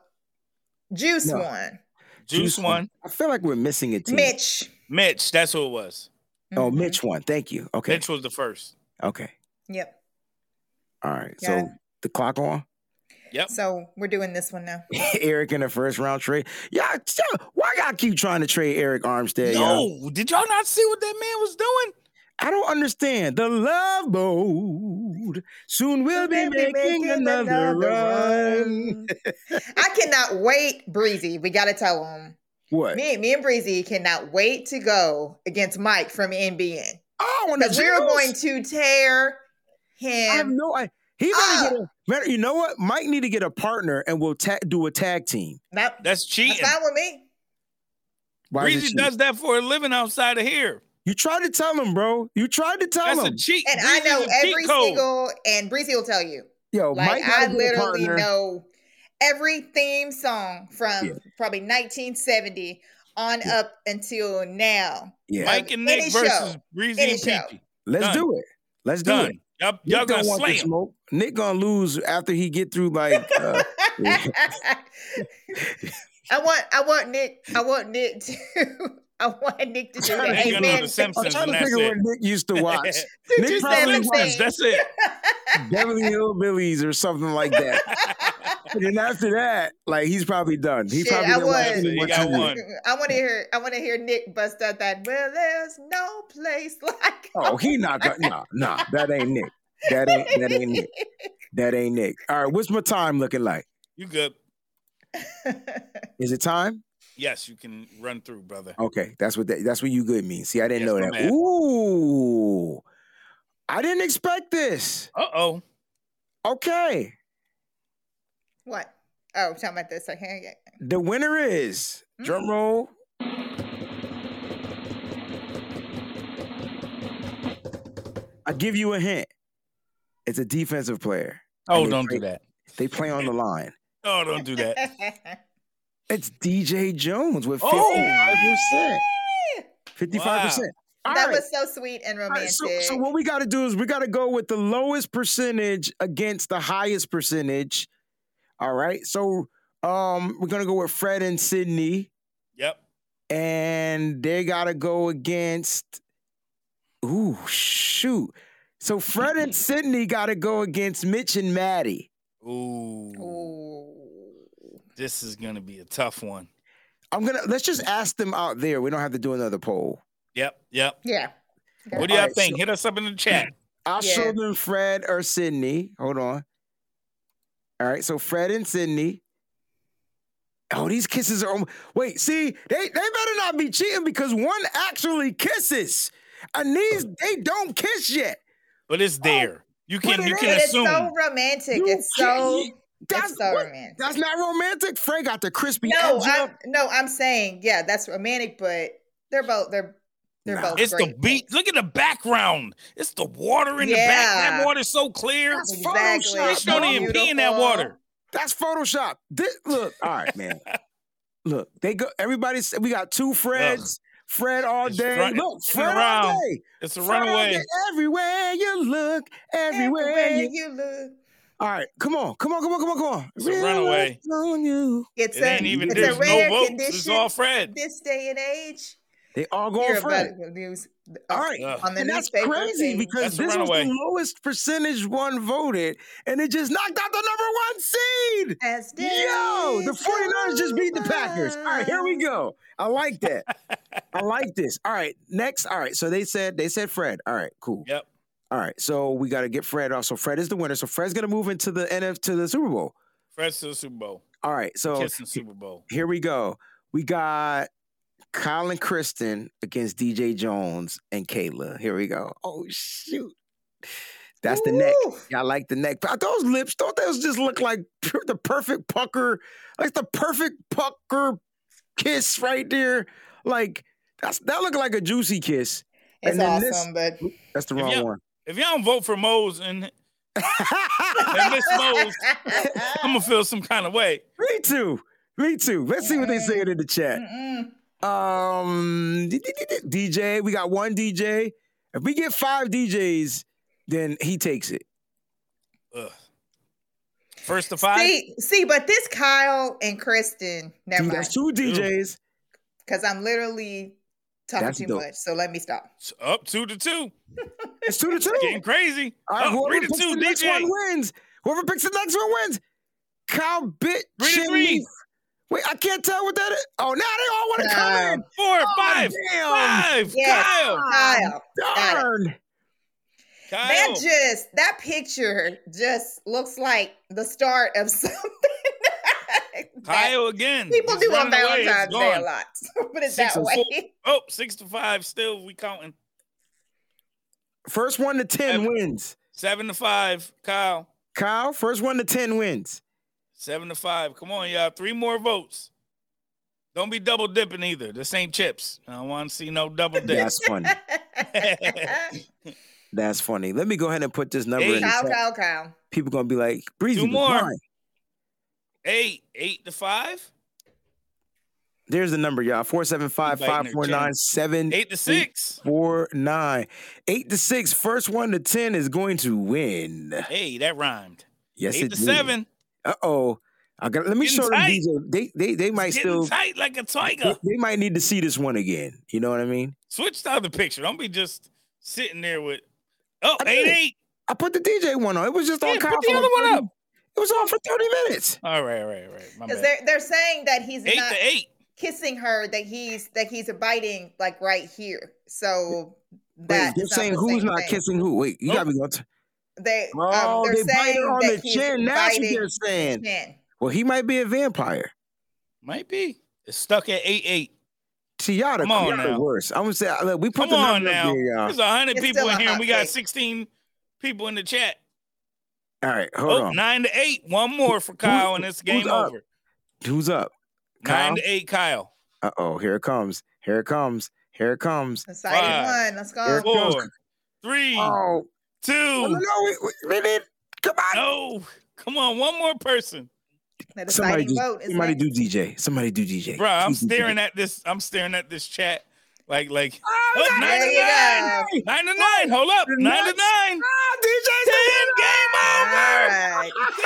Juice No. won. Juice, one. I feel like we're missing a team. Mitch. Mitch, that's who it was. Oh, Mhm. Mitch won. Thank you. Okay. Mitch was the first. Okay. Yep. All right. Yeah. So the clock on. Yep. So we're doing this one now. <laughs> Arik in the first round trade. Y'all, why y'all keep trying to trade Arik Armstead? y'all? No, did y'all not see what that man was doing? I don't understand. The love boat. Soon we'll be be making making another another run. I cannot wait, Breezy. We got to tell him. What? Me, me and Breezy cannot wait to go against Mike from NBN Oh, because we're going to tear him. I have no idea. He better get a. Better, you know what? Mike need to get a partner, and we'll ta- do a tag team. That, That's that's cheating. fine with me. Why Breezy does that for a living outside of here. You tried to tell him, bro. You tried to tell That's him. a cheat. And I know a cheat every code. single, and Breezy will tell you. Yo, Like Mike I gotta literally partner. know every theme song from Yeah. probably 1970 on Yeah. up until now. Yeah, Mike and Any Nick show. versus Breezy Any and. Peachy. let's done. do it. Let's do it. Y'all, y'all gonna want the slay him. smoke. Nick gonna lose after he get through like. Uh, <laughs> I want, I want Nick, I want Nick to, <laughs> <laughs> I want Nick to do trying that. You know Amen. the Simpsons I'm trying and to that's think it. what Nick used to watch. To <laughs> Nick probably seven watched things. That's it. Beverly Hillbillies or something like that. <laughs> and after that, like he's probably done. He Shit, probably I watched was. any You more got one. I want to hear, I want to hear Nick bust out that. Well, there's no place like. Oh, he not gonna. Nah, nah, that ain't Nick. That ain't that ain't Nick. That ain't Nick. All right, what's my time looking like? You good? Is it time? Yes, you can run through, brother. Okay, that's what that, that's what you good means. See, I didn't Yes, know that. man. Ooh, I didn't expect this. Uh oh. Okay, what? Oh, talking about this. Okay. the winner is drum Mm. roll. I give you a hint. It's a defensive player. Oh, don't play- do that. They play on the line. Oh, don't do that. <laughs> It's DJ Jones with Oh! fifty-five percent. Fifty-five percent. that was so sweet and romantic. right, so, so what we got to do is we got to go with the lowest percentage against the highest percentage. All right. So um we're gonna go with Fred and Sydney, Yep. and they gotta go against. Ooh, shoot. So Fred and <laughs> Sydney gotta go against Mitch and Maddie. Ooh, Ooh. This is gonna be a tough one. I'm gonna let's just ask them out there. We don't have to do another poll. Yep. Yep. Yeah. What do y'all Alright, think? so- Hit us up in the chat. <clears throat> I'll Yeah. show them Fred or Sydney. Hold on. All right, so Fred and Sydney. Oh, these kisses are. almo- Wait, see, they they better not be cheating because one actually kisses, and these they don't kiss yet. But it's oh, there. You can you is. can But it's assume. so romantic. You it's so can't- That's it's so what- romantic. That's not romantic. Fred got the crispy No, edge I'm no, I'm saying yeah, that's romantic, but they're both they're they're Nah. both. it's the great beat. things. Look at the background. It's the water in the back. That water's so clear. That's Exactly. Photoshop, Fish don't even pee in that water. That's Photoshop. This, look, all right, man. <laughs> look, they go. Everybody's. We got two Freds. Fred all It's day. front- look, it's Fred all day. It's a Fred all runaway. day. Everywhere you look, everywhere, Everywhere you. you look. All right, come on, come on, come on, come on, come on. It's a runaway. On you. It's It a ain't even it's there's a rare no votes. condition It's all Fred. this day and age. They all hear going about Fred. News, uh, All right. Ugh. on the and that's crazy page. because That's a this was the lowest percentage one voted, and it just knocked out the number one seed. As Yo, the days 49ers just beat the Packers. All right, here we go. I like that. <laughs> I like this. All right, next. All right, so they said they said Fred. All right, cool. Yep. All right, so we got to get Fred off. So Fred is the winner. So Fred's gonna move into the NF to the Super Bowl. Fred's to the Super Bowl. All right, so Kissing Super Bowl. here we go. We got Colin Kristen against DJ Jones and Kayla. Here we go. Oh shoot. That's the neck. Ooh. I like the neck. Those lips, don't those just look like the perfect pucker? Like the perfect pucker kiss right there. Like that's that look like a juicy kiss. It's And then this- awesome, but That's the wrong one. If y'all don't vote for Mose and, and Miss Mose, I'm gonna feel some kind of way. Me too. Me too. Let's see what they saying in the chat. Mm-mm. Um, DJ, we got one DJ. If we get five DJs, then he takes it. Ugh. First to five. See, see, but this Kyle and Kristen, never Dude, mind, that's two DJs. because I'm literally talking That's too dope. much. So let me stop. Up two to two. <laughs> It's two to two. Getting crazy. All right, Up whoever three to picks two. the next DJ. one wins. Whoever picks the next one wins. Kyle bit Three to three. Wait, I can't tell what that is. Oh, now they all want to come in. Four, Oh, five, damn. five. Yes. Kyle. Kyle, it. Darn. Kyle. that just that picture just looks like the start of <laughs> something. That Kyle again. people He's do on running away. Valentine's Day a lot. <laughs> Put it Six that way. four. Oh, six to five. Still, we counting. First one to 10 wins. Seven to five. Kyle. Kyle, first one to 10 wins. Seven to five. Come on, y'all. Three more votes. Don't be double dipping either. This ain't chips. I don't want to see no double dip. That's funny. <laughs> That's funny. Let me go ahead and put this number Eight. in the Kyle, chat. Kyle, Kyle. People gonna be like, Breezy, Two more. lying." Eight. Eight to five. There's the number, y'all. 475 Biting their 549 Eight to six. 749. 8 to 6. First one to 10 is going to win. Hey, that rhymed. Yes, Eight it to did. seven. Uh oh. I got. Let me Getting show them tight. DJ. They they they might still. tight like a tiger. they might need to see this one again. You know what I mean? Switch the other picture. Don't be just sitting there with. Oh, I eight did. eight. I put the DJ one on. It was just on. Yeah, put the other one up. It was on for thirty minutes. All right, all right, all right. Because they're they're saying that he's Eight not to eight. kissing her, that he's that he's biting like right here. So Wait, that they're not saying the who's same not thing. kissing who? Wait, you Oh. gotta be going to. They Oh, um, they're they bite saying her on that the he's chin. That's what they're saying. chin. Well, he might be a vampire. Might be. It's stuck at eight eight. See, y'all the, Come on y'all now. worst. I'm gonna say, look, we put Come the on now. up here, y'all. There's a hundred people in here, and we got sixteen people in the chat. All right, hold Oh, on. nine to eight. One more for Kyle, and it's game who's over. Who's up? Kyle. Nine to eight, Kyle. Uh oh, here it comes. Here it comes. Here it comes. Exciting Five. one. Let's Here go. it comes. Four, three, Oh, two. no, we, we, we need. Come on. No, come on, one more person, That Somebody exciting do. vote. Somebody do DJ. Somebody do DJ. bro. I'm Please staring at this. I'm staring at this chat, like, like Oh, Oh, we got to nine. go. nine to nine. Hold up, The nine to nine. Ah, DJ's Ten, in. game over. right. DJ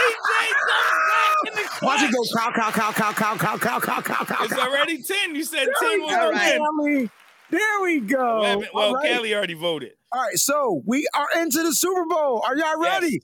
comes back in Watch it go. Cow, cow, cow, cow, cow, cow, cow, cow, cow, cow. It's already ten. You said There ten we was go, All right. family. There we go. Well, well All right. Kelly already voted. All right, so we are into the Super Bowl. Are y'all Yes. ready?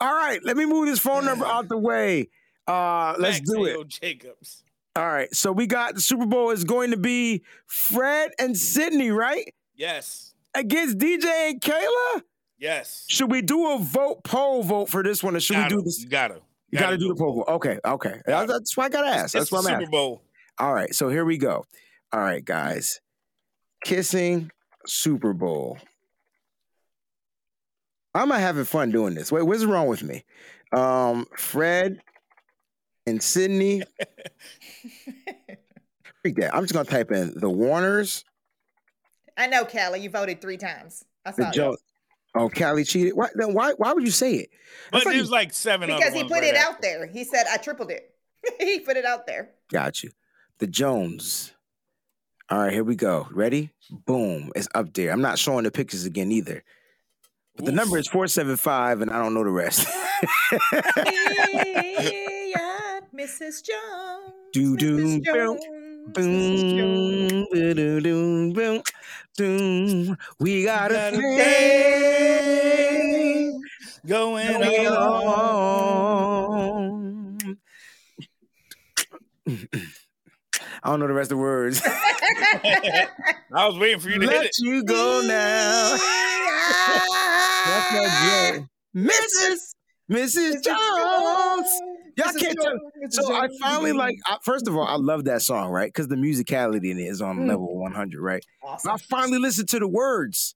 All right, let me move this phone number out the way. Uh, let's Max do it. A.O. Jacobs. All right, so we got the Super Bowl is going to be Fred and Sydney, right? Yes, Against DJ and Kayla. yes. Should we do a vote poll vote for this one, or should Gotta. we do this? You gotta. You got to do the poll. vote. Okay, okay. Gotta. That's why I got to ask. That's why I'm asking. Super asking. Bowl. All right, so here we go. All right, guys. Kissing Super Bowl. I'm not having fun doing this. Wait, what's wrong with me? Um, Fred and Sydney. <laughs> Freak that. I'm just gonna type in the Warners, I know, Kelly. You voted three times. I the saw Joe. that. Oh, Callie cheated. Why? Then why? Why would you say it? But That's like- there's like seven Because other he ones put right it after. out there. He said, I tripled it. <laughs> he put it out there. Got you. The Jones. All right, here we go. Ready? Boom. It's up there. I'm not showing the pictures again either. But the number is 475, and I don't know the rest. <laughs> Yeah, Mrs. Jones. Do, do, Mrs. boom, Jones. Mrs. Jones. Boom. Do-do-do-do-do. We got a thing Going going on. on. <coughs> I don't know the rest of the words. <laughs> I was waiting for you to hit Let it. you go now. <laughs> That's my joke. Mrs. Mrs. Jones. Y'all can't tell. So I finally like. I, first of all, I love that song, right? Because the musicality in it is on Mm. level 100, right? But I finally listened to the words.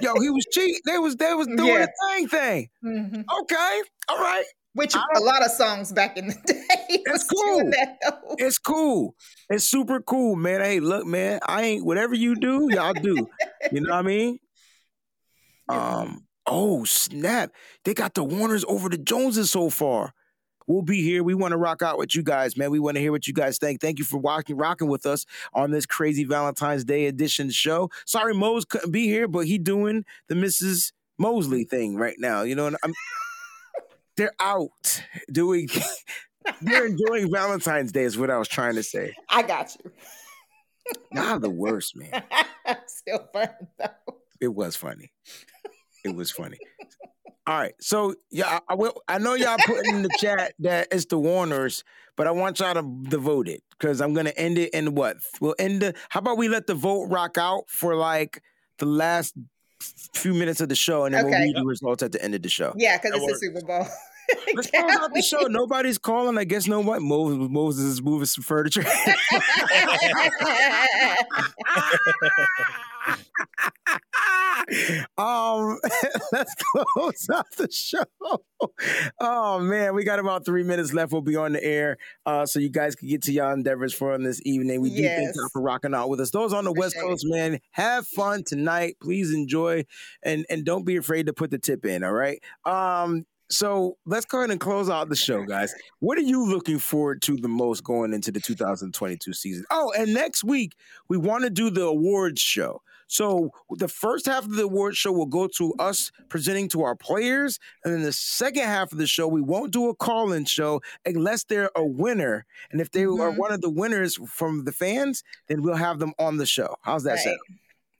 Yo, he was cheating. They was they was doing Yeah. the thing thing. Mhm. Okay, all right. Which I a lot of songs back in the <laughs> day It's cool. It's cool. It's super cool, man. Hey, look, man. I ain't whatever you do, y'all do. You know what I mean? <laughs> Um. Oh snap! They got the Warners over the Joneses so far. We'll be here. We want to rock out with you guys, man. We want to hear what you guys think. Thank you for watching, rocking with us on this crazy Valentine's Day edition show. Sorry, Mose couldn't be here, but he doing the Mrs. Mosley thing right now. You know, and I'm, <laughs> they're out doing. <laughs> they're enjoying Valentine's Day. Is what I was trying to say. I got you. <laughs> Y'all the worst, man. Still fun though. It was funny. It was funny. All right, so yeah, I, I will. I know y'all putting in the chat that it's the Warners, but I want y'all to, to vote it because I'm gonna end it in what? We'll end the. How about we let the vote rock out for like the last few minutes of the show, and then we'll Okay. read the results at the end of the show. Yeah, because That it's the Super Bowl. <laughs> Let's close out the show. Nobody's calling. I guess no one. Moses, Moses is moving some furniture. <laughs> <laughs> <laughs> um, <laughs> let's close out the show. Oh man, we got about three minutes left. We'll be on the air, uh, so you guys can get to y'all endeavors for on this evening. We do thank y'all for rocking out with us. Those on the West Coast, man, have fun tonight. Please enjoy, and and don't be afraid to put the tip in. All right. Um. So let's go ahead and close out the show, guys. What are you looking forward to the most going into the 2022 season? Oh, and next week we want to do the awards show. So the first half of the award show will go to us presenting to our players, and then the second half of the show we won't do a call-in show unless they're a winner. And if they are Mhm. one of the winners from the fans, then we'll have them on the show. How's that Right. sound?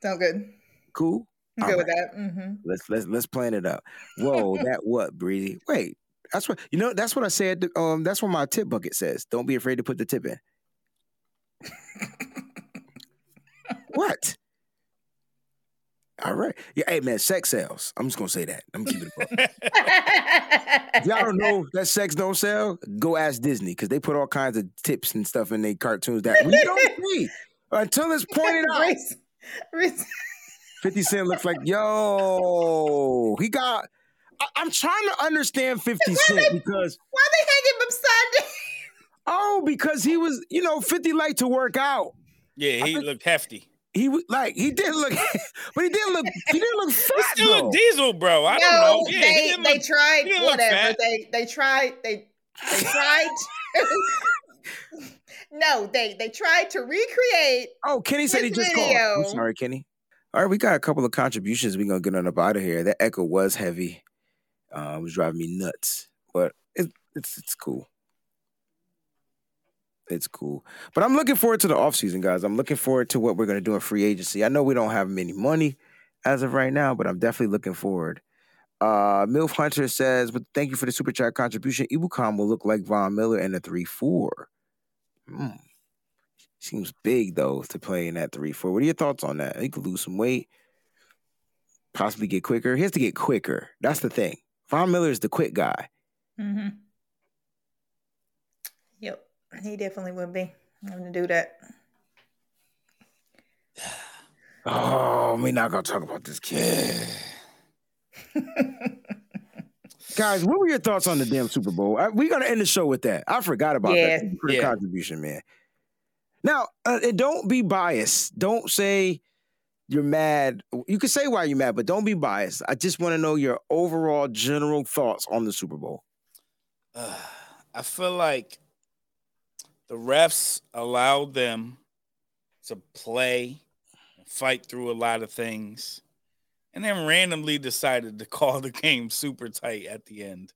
Sound good. Cool. I'm good with that. hmm Let's let's let's plan it out. Whoa, <laughs> that what, Breezy? Wait, that's what you know. That's what I said. Um, that's what my tip bucket says. Don't be afraid to put the tip in. <laughs> what? All right. Yeah. Hey man, sex sells. I'm just gonna say that. I'm gonna keep it. a buck. <laughs> If y'all don't know that sex don't sell, go ask Disney because they put all kinds of tips and stuff in their cartoons that we don't <laughs> see until it's pointed out. Reese, Reese, <laughs> 50 Cent looks like, yo, he got. I, I'm trying to understand 50 Cent because, why they hang him upside down? oh, because he was, you know, 50 liked to work out. Yeah, he looked hefty. He was like, he didn't look, <laughs> but he didn't look, he didn't look <laughs> He fat still though. a diesel, bro. I don't know. Yeah, they didn't they look- tried he didn't look whatever. fat. They they tried they they tried. <laughs> to- no, they they tried to recreate. Oh, Kenny said he His just called. I'm sorry, Kenny. All right, we got a couple of contributions. We're gonna get on up out of here. That echo was heavy. Uh, it was driving me nuts, but it, it's it's cool. It's cool. But I'm looking forward to the offseason, guys. I'm looking forward to what we're gonna do in free agency. I know we don't have many money as of right now, but I'm definitely looking forward. Uh Milf Hunter says, but thank you for the super chat contribution. Ibucom will look like Von Miller in a 3-4. Hmm. Seems big though to play in that three four. What are your thoughts on that? He could lose some weight, possibly get quicker. He has to get quicker. That's the thing. Von Miller is the quick guy. Mm-hmm. Yep, he definitely would be. I'm gonna do that. Oh, we're not gonna talk about this kid. <laughs> Guys, what were your thoughts on the damn Super Bowl? I, we're gonna end the show with that. I forgot about Yeah. that. Thank for Yeah. contribution, man. Now, uh, and don't be biased. Don't say you're mad. You can say why you're mad, but don't be biased. I just want to know your overall general thoughts on the Super Bowl. Uh, I feel like the refs allowed them to play and fight through a lot of things and then randomly decided to <laughs> call the game super tight at the end.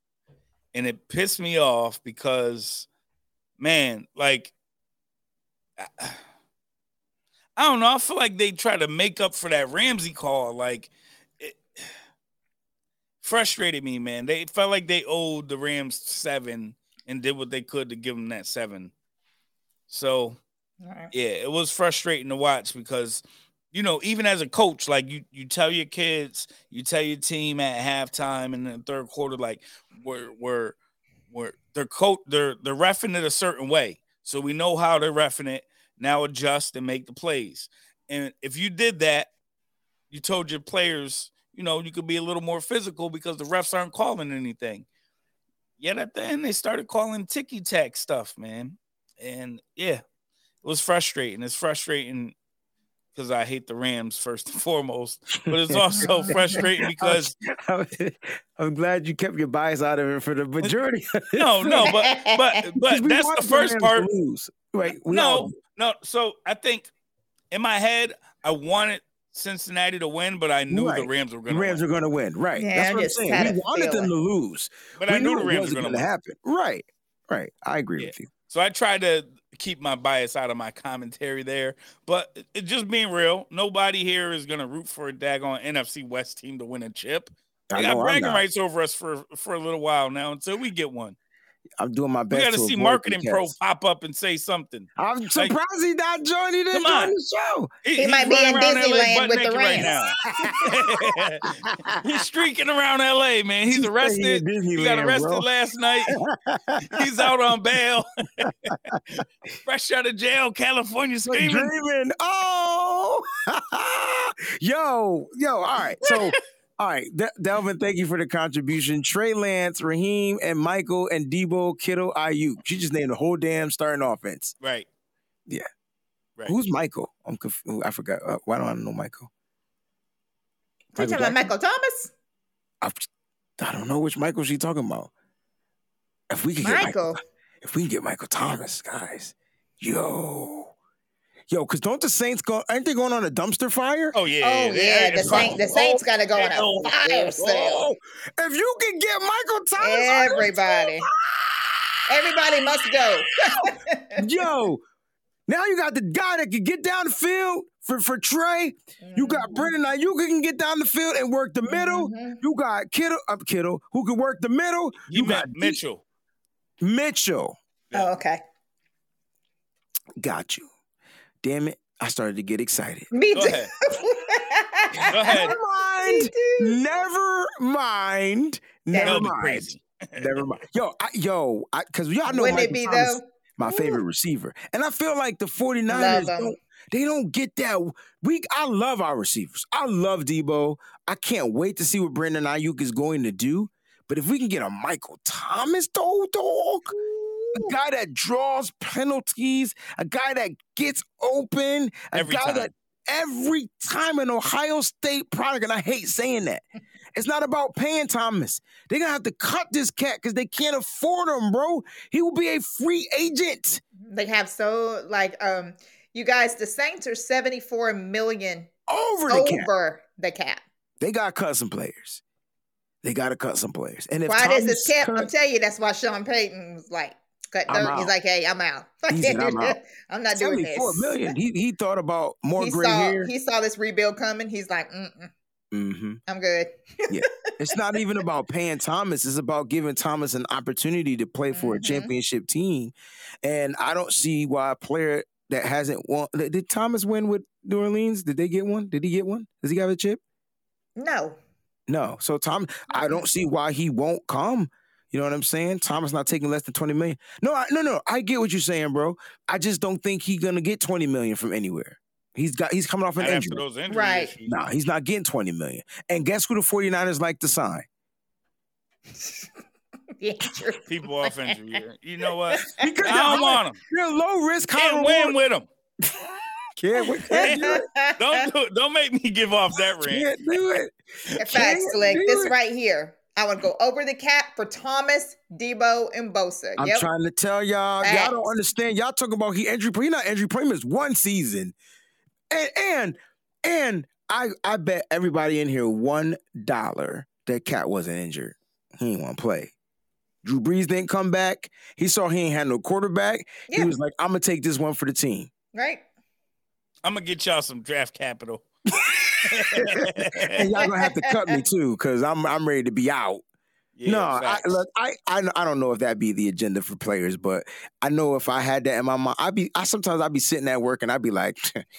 And it pissed me off because, man, like, I- don't know. I feel like they try to make up for that Ramsey call. Like, it <sighs> frustrated me, man. They felt like they owed the Rams seven and did what they could to give them that seven. So, Alright. yeah, it was frustrating to watch because, you know, even as a coach, like you, you tell your kids, you tell your team at halftime and the third quarter, like we're we're we're they're coach they're they're refing it a certain way, so we know how they're refing it. Now adjust and make the plays. And if you did that, you told your players, you know, you could be a little more physical because the refs aren't calling anything. Yet at the end, they started calling ticky tack stuff, man. And yeah, it was frustrating. It's frustrating because I hate the Rams first and <laughs> foremost, but it's also <laughs> frustrating because I'm glad you kept your bias out of it for the majority. <laughs> no, no, but but 'Cause but that's the first Rams part. to lose. Right? we No, all- no. So I think in my head, I wanted Cincinnati to win, but I knew the Rams were going to Rams win. are going to win. Right? Yeah, That's I what I'm saying. We a wanted them feeling. to lose, But we I knew knew the Rams were wasn't going to going to win. happen. Right? Right. I agree Yeah. with you. So I try to keep my bias out of my commentary there, but it- just being real, nobody here is going to root for a daggone NFC West team to win a chip. I They got bragging rights over us for for a little while now until we get one. I'm doing my best. We got to see marketing pro pop up and say something. I'm <laughs> surprised he not joining. He didn't on. join the show. He he's might be in Disneyland with the naked right now. <laughs> he's streaking around LA, man. He's arrested. He got arrested bro. last night. <laughs> He's out on bail. Fresh out of jail, California screaming. dreaming. Oh, yo, yo. All right. So, all right, De- Delvin, thank you for the contribution. Trey Lance, Raheem, and Michael and Deebo, Kittle, Aiyuk. She just named the whole damn starting offense. Right. Yeah. Right. Who's Michael? I'm conf- I forgot. Uh, why don't I know Michael? You talking about Michael Thomas? I, I don't know which Michael she talking about. If we can get Michael, Michael. if we can get Michael Thomas, guys, yo, yo, because don't the Saints go? Aren't they going on a dumpster fire? Oh yeah. Oh they- yeah, the Saint, the fine. Saints got to go on Oh, a fire oh, sale. Oh, if you can get Michael Thomas, Everybody, ah! everybody must go. <laughs> yo, now you got the guy that can get down the field for, for Trey. You got. Brendan now you can get down the field and work the middle. Mhm. You got Kittle, up Kittle, who can work the middle. You You met got Mitchell. Mitchell. Oh, okay. Got you. Damn it. I started to get excited. Me Go too. ahead. <laughs> Go ahead. Never Me mind. too. Never mind. Never mind. crazy. Never mind. Yo, I, yo, because y'all know Wouldn't Michael it be Thomas, though? my favorite receiver. And I feel like the 49ers don't, they don't get that. We I love our receivers. I love Deebo. I can't wait to see what Brandon Aiyuk is going to do. But if we can get a Michael Thomas though, dog, a guy that draws penalties, a guy that gets open, a Every guy time. that every time an Ohio State product, and I hate saying that. It's not about paying Thomas. They're gonna have to cut this cat because they can't afford him, bro. He will be a free agent. They have so like um you guys, the Saints are 74 million Over the cap. the cap. They gotta cut some players. They gotta cut some players. And if Why does Thomas this cap? I'm telling you, that's why Sean Payton was like, cut. He's like, hey, I'm out. <laughs> He said, "I'm out." <laughs> I'm not doing this. 74 million. He he thought about <laughs> more he gray saw hair. he saw this rebuild coming. He's like, Mm-mm, hmm I'm good. yeah. It's not even about paying Thomas. It's about giving Thomas an opportunity to play for a Mhm. championship team. And I don't see why a player that hasn't won. Did Thomas win with New Orleans? Did they get one? Did he get one? Does he have a chip? No. No. So Tom, I don't see why he won't come. You know what I'm saying? Thomas not taking less than 20 million. No, I, no, no. I get what you're saying, bro. I just don't think he's gonna get 20 million from anywhere. He's got he's coming off an Not after injury. those injury Right. issues. Nah, he's not getting 20 million. And guess who the 49ers like to sign? <laughs> Yeah, true. People off injury. You know what? <laughs> Because I don't want them. You're low risk, high Can't reward. win with them. <laughs> Can't, win- can't do it. Don't do, don't make me give off that rant. Can't do it. Facts, Can't Slick. This it. right here. I would go over the cap for Thomas, Deebo, and Bosa. I'm yep. trying to tell y'all, y'all don't understand. Y'all talking about he injury prone. He not injury prone. It's one season, and and and I I bet everybody in here one dollar that Cat wasn't injured. He didn't want to play. Drew Brees didn't come back. He saw he ain't had no quarterback. Yeah. He was like, "I'm gonna take this one for the team." right? I'm gonna get y'all some draft capital. <laughs> <laughs> and y'all gonna have to cut me too, because I'm I'm ready to be out. Yeah, no, I, look, I, I I don't know if that be the agenda for players, but I know if I had that in my mind, I'd be I sometimes I'd be sitting at work and I'd be like,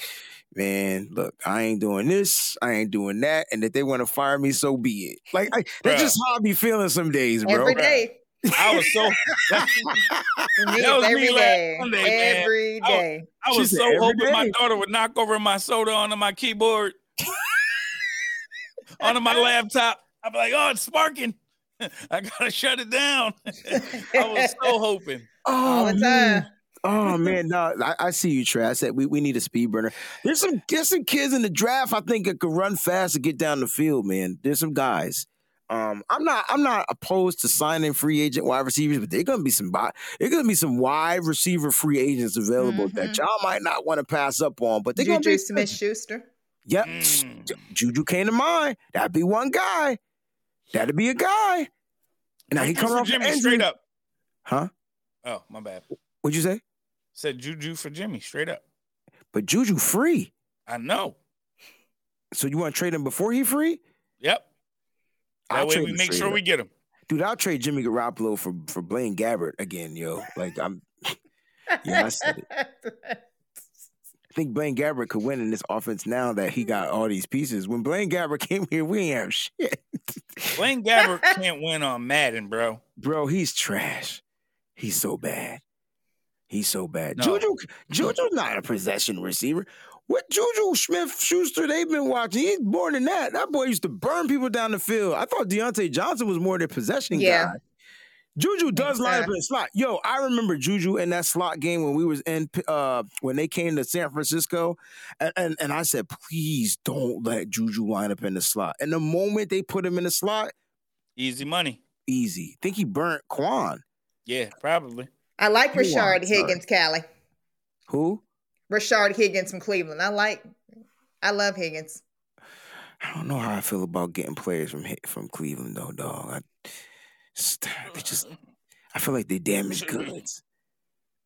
<laughs> man, look, I ain't doing this, I ain't doing that, and if they want to fire me, so be it. Like I, that's just how I be feeling some days, bro. Every day. I was so <laughs> Me, That was me every last day. Sunday, man. Every I- day. I was so every hoping my daughter would knock over my soda onto my keyboard, <laughs> onto my laptop. I'd be like, "Oh, it's sparking! <laughs> I gotta shut it down." <laughs> I was so hoping. All Oh, the man. time. Oh man, no, I, I see you, Trey. I said we, we need a speed burner. There's some there's some kids in the draft I think that could run fast and get down the field, man. There's some guys. Um, I'm not I'm not opposed to signing free agent wide receivers, but there's gonna be some bi- there's gonna be some wide receiver free agents available that Mhm. y'all might not want to pass up on. But they're gonna Juju be Smith Schuster. Yep, Mm. Juju came to mind. That'd be one guy. That'd be a guy. Now he come off Jimmy straight up. huh? Oh, my bad. What'd you say? Said Juju for Jimmy straight up. But Juju free. I know. So you want to trade him before he free? Yep. That I'll way we make sure up. we get him. Dude, I'll trade Jimmy Garoppolo for for Blaine Gabbert again, yo. Like I'm, <laughs> yeah, I said it. <laughs> I think Blaine Gabbert could win in this offense now that he got all these pieces. When Blaine Gabbert <laughs> came here, we ain't have shit, Blaine Gabbert can't win on Madden, bro. bro. He's trash. He's so bad. He's so bad. No. Juju, Juju's not a possession receiver. What Juju Smith Schuster they've been watching? He's more than that. That boy used to burn people down the field. I thought Diontae Johnson was more their possession Yeah. guy. Juju does line up in the slot. Yo, I remember Juju in that slot game when we was in uh when they came to San Francisco, and, and and I said, please don't let Juju line up in the slot. And the moment they put him in the slot, Easy money. easy. Think he burnt Kwon. Yeah, probably. I like You Rashard. Higgins, Callie. Who? Rashard Higgins from Cleveland. I like. I love Higgins. I don't know how I feel about getting players from Hi- from Cleveland though, dog. I, st- they just, <laughs> I feel like they damage <laughs> goods.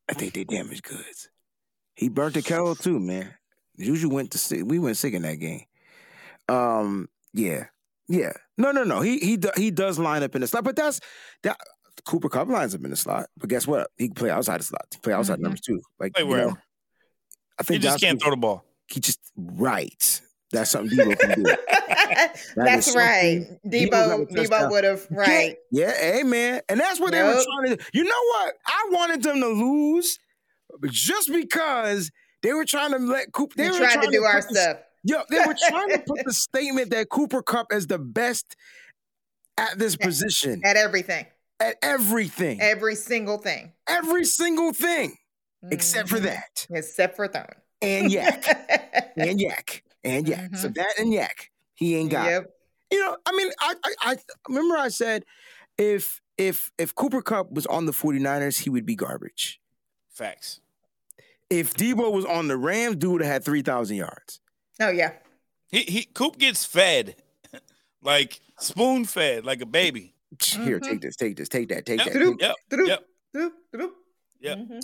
I think they damage goods. He burnt the kettle too, man. Juju went to sick. We went sick in that game. Um, yeah, yeah. No, no, no. He he he does line up in the slot, but that's that. Cooper Kupp lines up in the slot, but guess what? He can play outside the slot. He can play outside Mhm. numbers too. Like Play you know. I think He just can't throw the ball. He just right. That's something Deebo can do. <laughs> <laughs> That's right. Deebo Deebo. Would have right. Yeah, hey man. And that's what they were trying to do. You know what? I wanted them to lose just because they were trying to let Cooper they We were tried trying to do our put the- stuff. Yo, they were trying to put the <laughs> statement that Cooper Kupp is the best at this position, At everything. at everything. Every single thing. Every single thing. Except for Mhm. that. Except for throwing. And YAC. <laughs> and YAC. And YAC. So Mhm. that and YAC. He ain't got. Yep. You know, I mean, I, I I remember I said if if if Cooper Kupp was on the 49ers, he would be garbage. Facts. If Deebo was on the Rams, dude would have had 3,000 yards. Oh yeah. He he Coop gets fed. <laughs> like spoon fed, like a baby. Here, Mhm. take this, take this, take that, take Yep. that. Doop, Yep. doop, Yep. doop, doop. Yep. Mhm.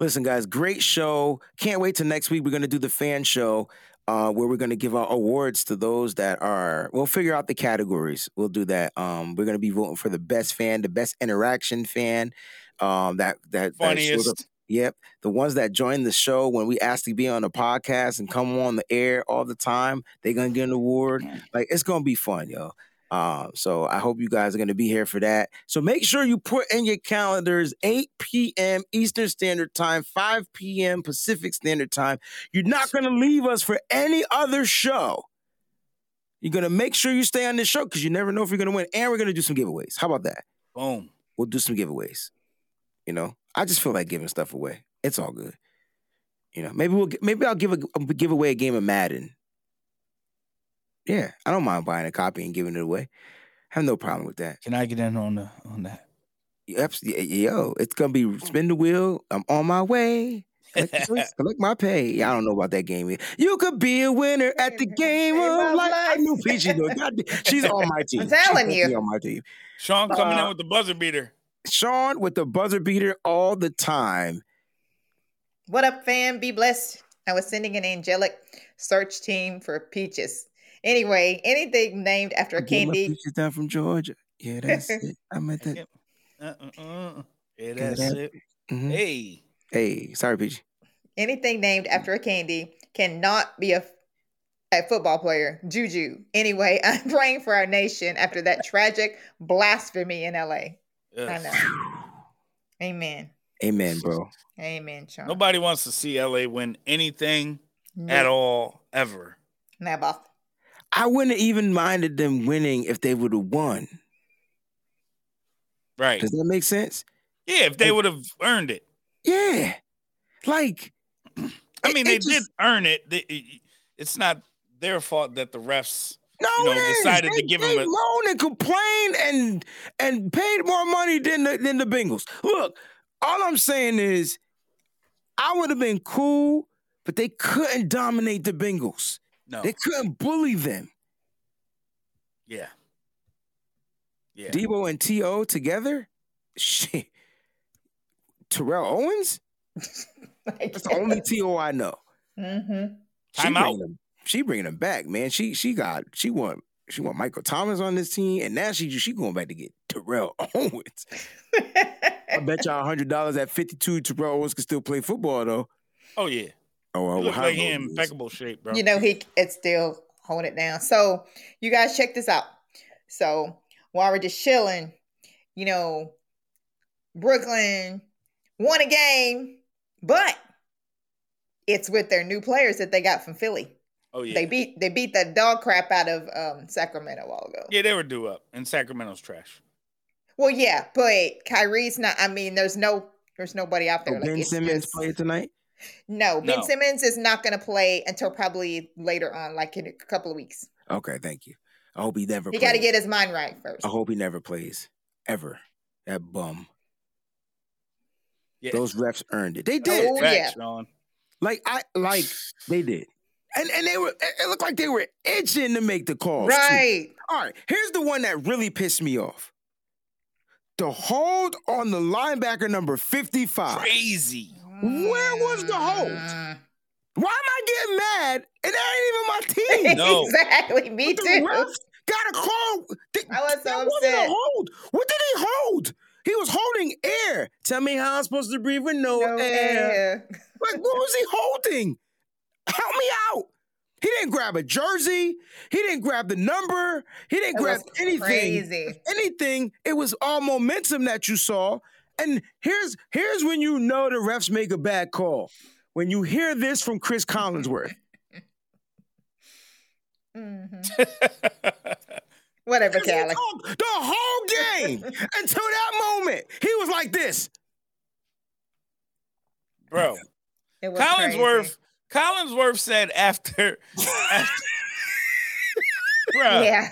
Listen, guys, great show. Can't wait till next week. We're gonna do the fan show. Uh, where we're gonna give out awards to those that are. We'll figure out the categories. We'll do that. Um, we're gonna be voting for the best fan, the best interaction fan. Um, that that that Funniest. Yep. The ones that join the show when we ask to be on the podcast and come on the air all the time, they're gonna get an award. Like it's gonna be fun, yo. Um, so I hope you guys are gonna be here for that. So make sure you put in your calendars 8 p.m. Eastern Standard Time, 5 p.m. Pacific Standard Time. You're not gonna leave us for any other show. You're gonna make sure you stay on this show because you never know if you're gonna win. And we're gonna do some giveaways. How about that? Boom. we'll do some giveaways. You know, I just feel like giving stuff away. It's all good. You know, maybe we'll maybe I'll give a give away a game of Madden. Yeah, I don't mind buying a copy and giving it away. I have no problem with that. Can I get in on the on that? Yep, y- yo, it's gonna be spin the wheel. I'm on my way. Collect, <laughs> collect my pay. Yeah, I don't know about that game. You could be a winner at the game of life. I knew Peachy knew. it. <laughs> God damn, She's on my team. I'm telling She's you. definitely on my team. Sean coming Uh, in with the buzzer beater. Sean with the buzzer beater all the time. What up, fam? Be blessed. I was sending an angelic search team for peaches. Anyway, anything named after a candy. peaches down from Georgia. Yeah, that's <laughs> it. I meant that. Uh, uh, uh. Yeah, Yeah, that's that- it. Mhm. Hey, Hey, sorry, Peach. Anything named after a candy cannot be a, a football player. Juju. Anyway, <laughs> I'm praying for our nation after that tragic blasphemy in LA. I know. Amen. Amen, bro. Amen, Sean. nobody wants to see LA win anything No. at all ever. Never. I wouldn't have even minded them winning if they would have won. Right? Does that make sense? Yeah, if they would have earned it. Yeah. Like, I mean, they just- did earn it. It's not their fault that the refs. No, you know, decided they, to give they him a- moaned and complained and and paid more money than the than the Bengals. Look, all I'm saying is, I would have been cool, but they couldn't dominate the Bengals. No. They couldn't bully them. yeah. Yeah. Deebo and To together, shit. Terrell Owens, <laughs> that's the only To I know. Mm-hmm. She Time out. bringing him, she bringing him back, man. She she got she want she want Michael Thomas on this team, and now she she going back to get Terrell <laughs> Owens. <laughs> I bet y'all hundred dollars at fifty two Terrell Owens can still play football though. Oh yeah. Oh, well, He looked how like he in impeccable shape, bro. you know he it's still holding it down so you guys check this out so while we're just chilling you know brooklyn won a game but it's with their new players that they got from philly oh yeah. they beat they beat the dog crap out of um sacramento a while ago yeah, they were due up, and Sacramento's trash. well yeah but kyrie's not i mean there's no there's nobody out Oh, there like, ben it's Simmons just- played tonight. No ben No. simmons is not going to play until probably later on like in a couple of weeks Okay, thank you. I hope he never. he got to get his mind right first I hope he never plays ever. That bum. Yeah. Those refs earned it. They did. Oh, yeah. Sean. Like I like they did. And and they were it it looked like they were itching to make the calls. too. right All right, here's the one that really pissed me off. The hold on the linebacker number 55. Crazy. Where was the hold? Mm. Why am I getting mad? And that ain't even my team. <laughs> No. exactly. Me But the too. refs got a call. Th- I was so that wasn't a hold. What did he hold? He was holding air. Tell me how I'm supposed to breathe with no, No air. air. Like, what was he holding? Help me out. He didn't grab a jersey. He didn't grab the number. He didn't It grab was anything. Crazy. Anything. It was all momentum that you saw. And here's here's when you know the refs make a bad call. When you hear this from Chris Collinsworth. Mhm. <laughs> Whatever, Because he Callie. talked the whole game <laughs> until that moment. He was like this. Bro. It was Collinsworth crazy. Collinsworth said after, after <laughs> Bruh, Yeah.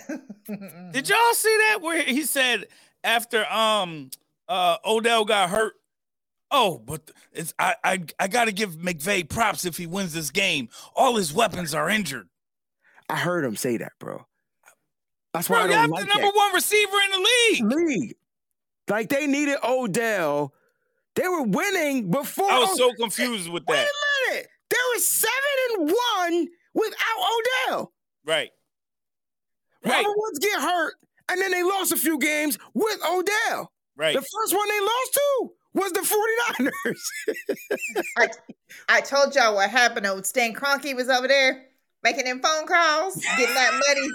Did y'all see that where he said after um uh Odell got hurt? Oh, but it's I I, I got to give McVay props if he wins this game. All his weapons are injured. I heard him say that, bro. That's why I have like the number that. one receiver in the league. league. Like they needed Odell. They were winning before. I was so confused with that. Wait a minute. They were seven and one without Odell. Right. Right. Robert Woods get hurt, and then they lost a few games with Odell. Right. The first one they lost to was the 49ers. <laughs> I, I told y'all what happened. Old Stan Kroenke was over there making them phone calls, getting that money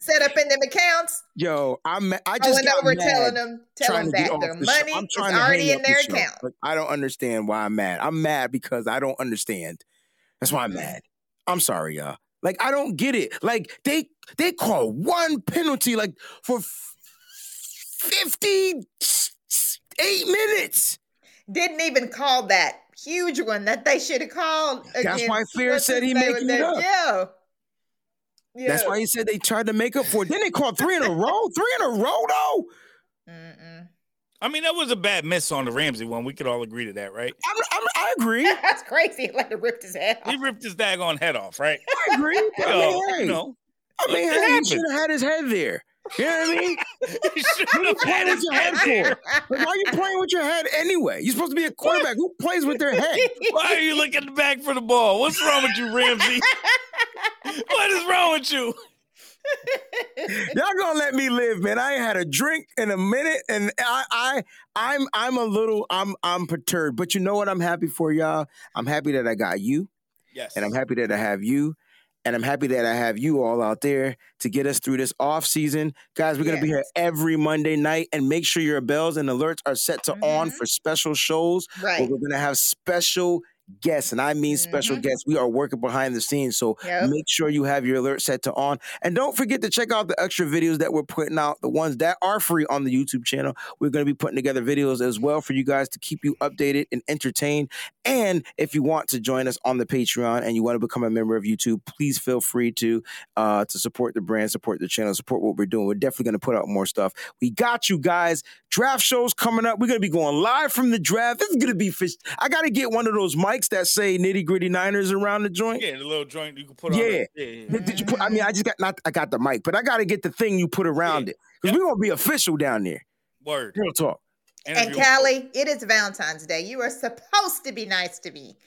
set up in them accounts. Yo, I'm ma- I just Going over mad telling them, trying telling to get that their the money I'm is trying to already in up the their show. account. I don't understand why I'm mad. I'm mad because I don't understand. That's why I'm mad. I'm sorry, y'all. Like I don't get it. Like they they call one penalty like for f- 58 minutes. Didn't even call that huge one that they should have called. That's why against- Fear said he name? making it up. Yeah. Yeah. That's why he said they tried to make up for it. Then they called three in a row. <laughs> Three in a row though. Mm-mm. I mean, that was a bad miss on the Ramsey one. We could all agree to that, right? I'm, I'm, I agree. <laughs> That's crazy. Like it ripped his head He ripped his daggone head off, right? I agree. <laughs> I mean, hey, you know, I mean, hey, he should have had his head there. You know what I mean? What <laughs> are you playing with your head head for? Like, why are you playing with your head anyway? You're supposed to be a quarterback. Who plays with their head? <laughs> Why are you looking back for the ball? What's wrong with you, Ramsey? <laughs> what is wrong with you? Y'all gonna let me live, man. I ain't had a drink in a minute, and I, I, I'm, I'm a little, I'm, I'm perturbed. But you know what? I'm happy for y'all. I'm happy that I got you, Yes. and I'm happy that I have you, and I'm happy that I have you all out there to get us through this off season, guys. We're gonna be here every Monday night, and make sure your bells and alerts are set to on Mhm. for special shows. where right. we're gonna have special guests, and I mean special Mhm. guests. We are working behind the scenes, so Yep. make sure you have your alert set to on, and don't forget to check out the extra videos that we're putting out, the ones that are free on the YouTube channel. We're gonna be putting together videos as well for you guys to keep you updated and entertained. And if you want to join us on the Patreon and you want to become a member of YouTube, please feel free to uh, to support the brand, support the channel, support what we're doing. We're definitely gonna put out more stuff. We got you guys. Draft shows coming up. We're gonna be going live from the draft. This is gonna be fish. I gotta get one of those mics that say nitty gritty Niners around the joint. Yeah, the little joint you can put on. Yeah. it. yeah, yeah. Did, did you put? I mean, I just got not. I got the mic, but I got to get the thing you put around it because we're gonna be official down there. Word. Real talk. And Interview. Callie, it is Valentine's Day. You are supposed to be nice to me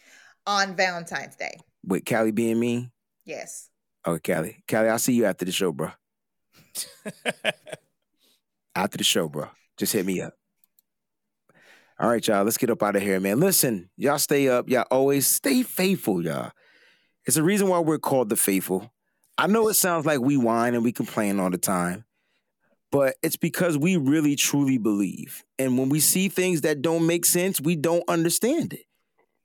on Valentine's Day. With Callie being me. Yes. Oh, Callie, Callie, I'll see you after the show, bro. <laughs> After the show, bro. Just hit me up. All right, y'all. Let's get up out of here, man. Listen, y'all stay up. Y'all always stay faithful, y'all. It's the reason why we're called the faithful. I know it sounds like we whine and we complain all the time, but it's because we really truly believe. And when we see things that don't make sense, we don't understand it.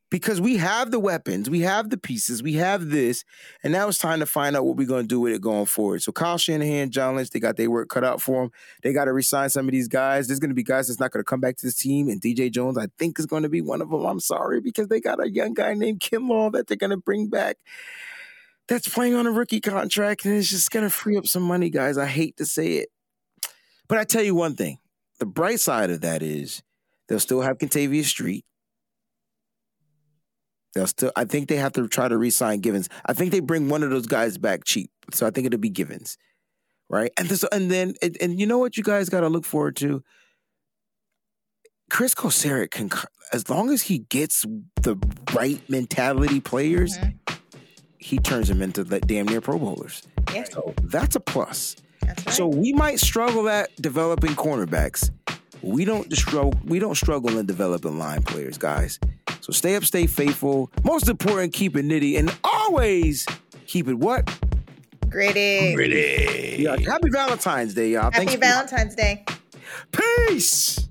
Because we have the weapons, we have the pieces, we have this, and now it's time to find out what we're going to do with it going forward. So Kyle Shanahan, John Lynch, they got their work cut out for them. They got to resign some of these guys. There's going to be guys that's not going to come back to this team, and DJ Jones, I think, is going to be one of them. I'm sorry because they got a young guy named Kinlaw that they're going to bring back. That's playing on a rookie contract, and it's just going to free up some money, guys. I hate to say it, but I tell you one thing: the bright side of that is they'll still have Kentavius Street. They'll still. I think they have to try to re-sign Givens. I think they bring one of those guys back cheap, so I think it'll be Givens, right? And this, and then, and, and you know what you guys got to look forward to. Chris Kocurek can, as long as he gets the right mentality players, Mhm. he turns them into the damn near Pro Bowlers. Yeah, So that's a plus. that's right. So we might struggle at developing cornerbacks. We don't struggle. We don't struggle in developing line players, guys. So stay up, stay faithful. Most important, keep it nitty, and always keep it what? Gritty. Pretty. Yeah. Happy Valentine's Day, y'all. Happy Thanks. for- Valentine's Day. Peace.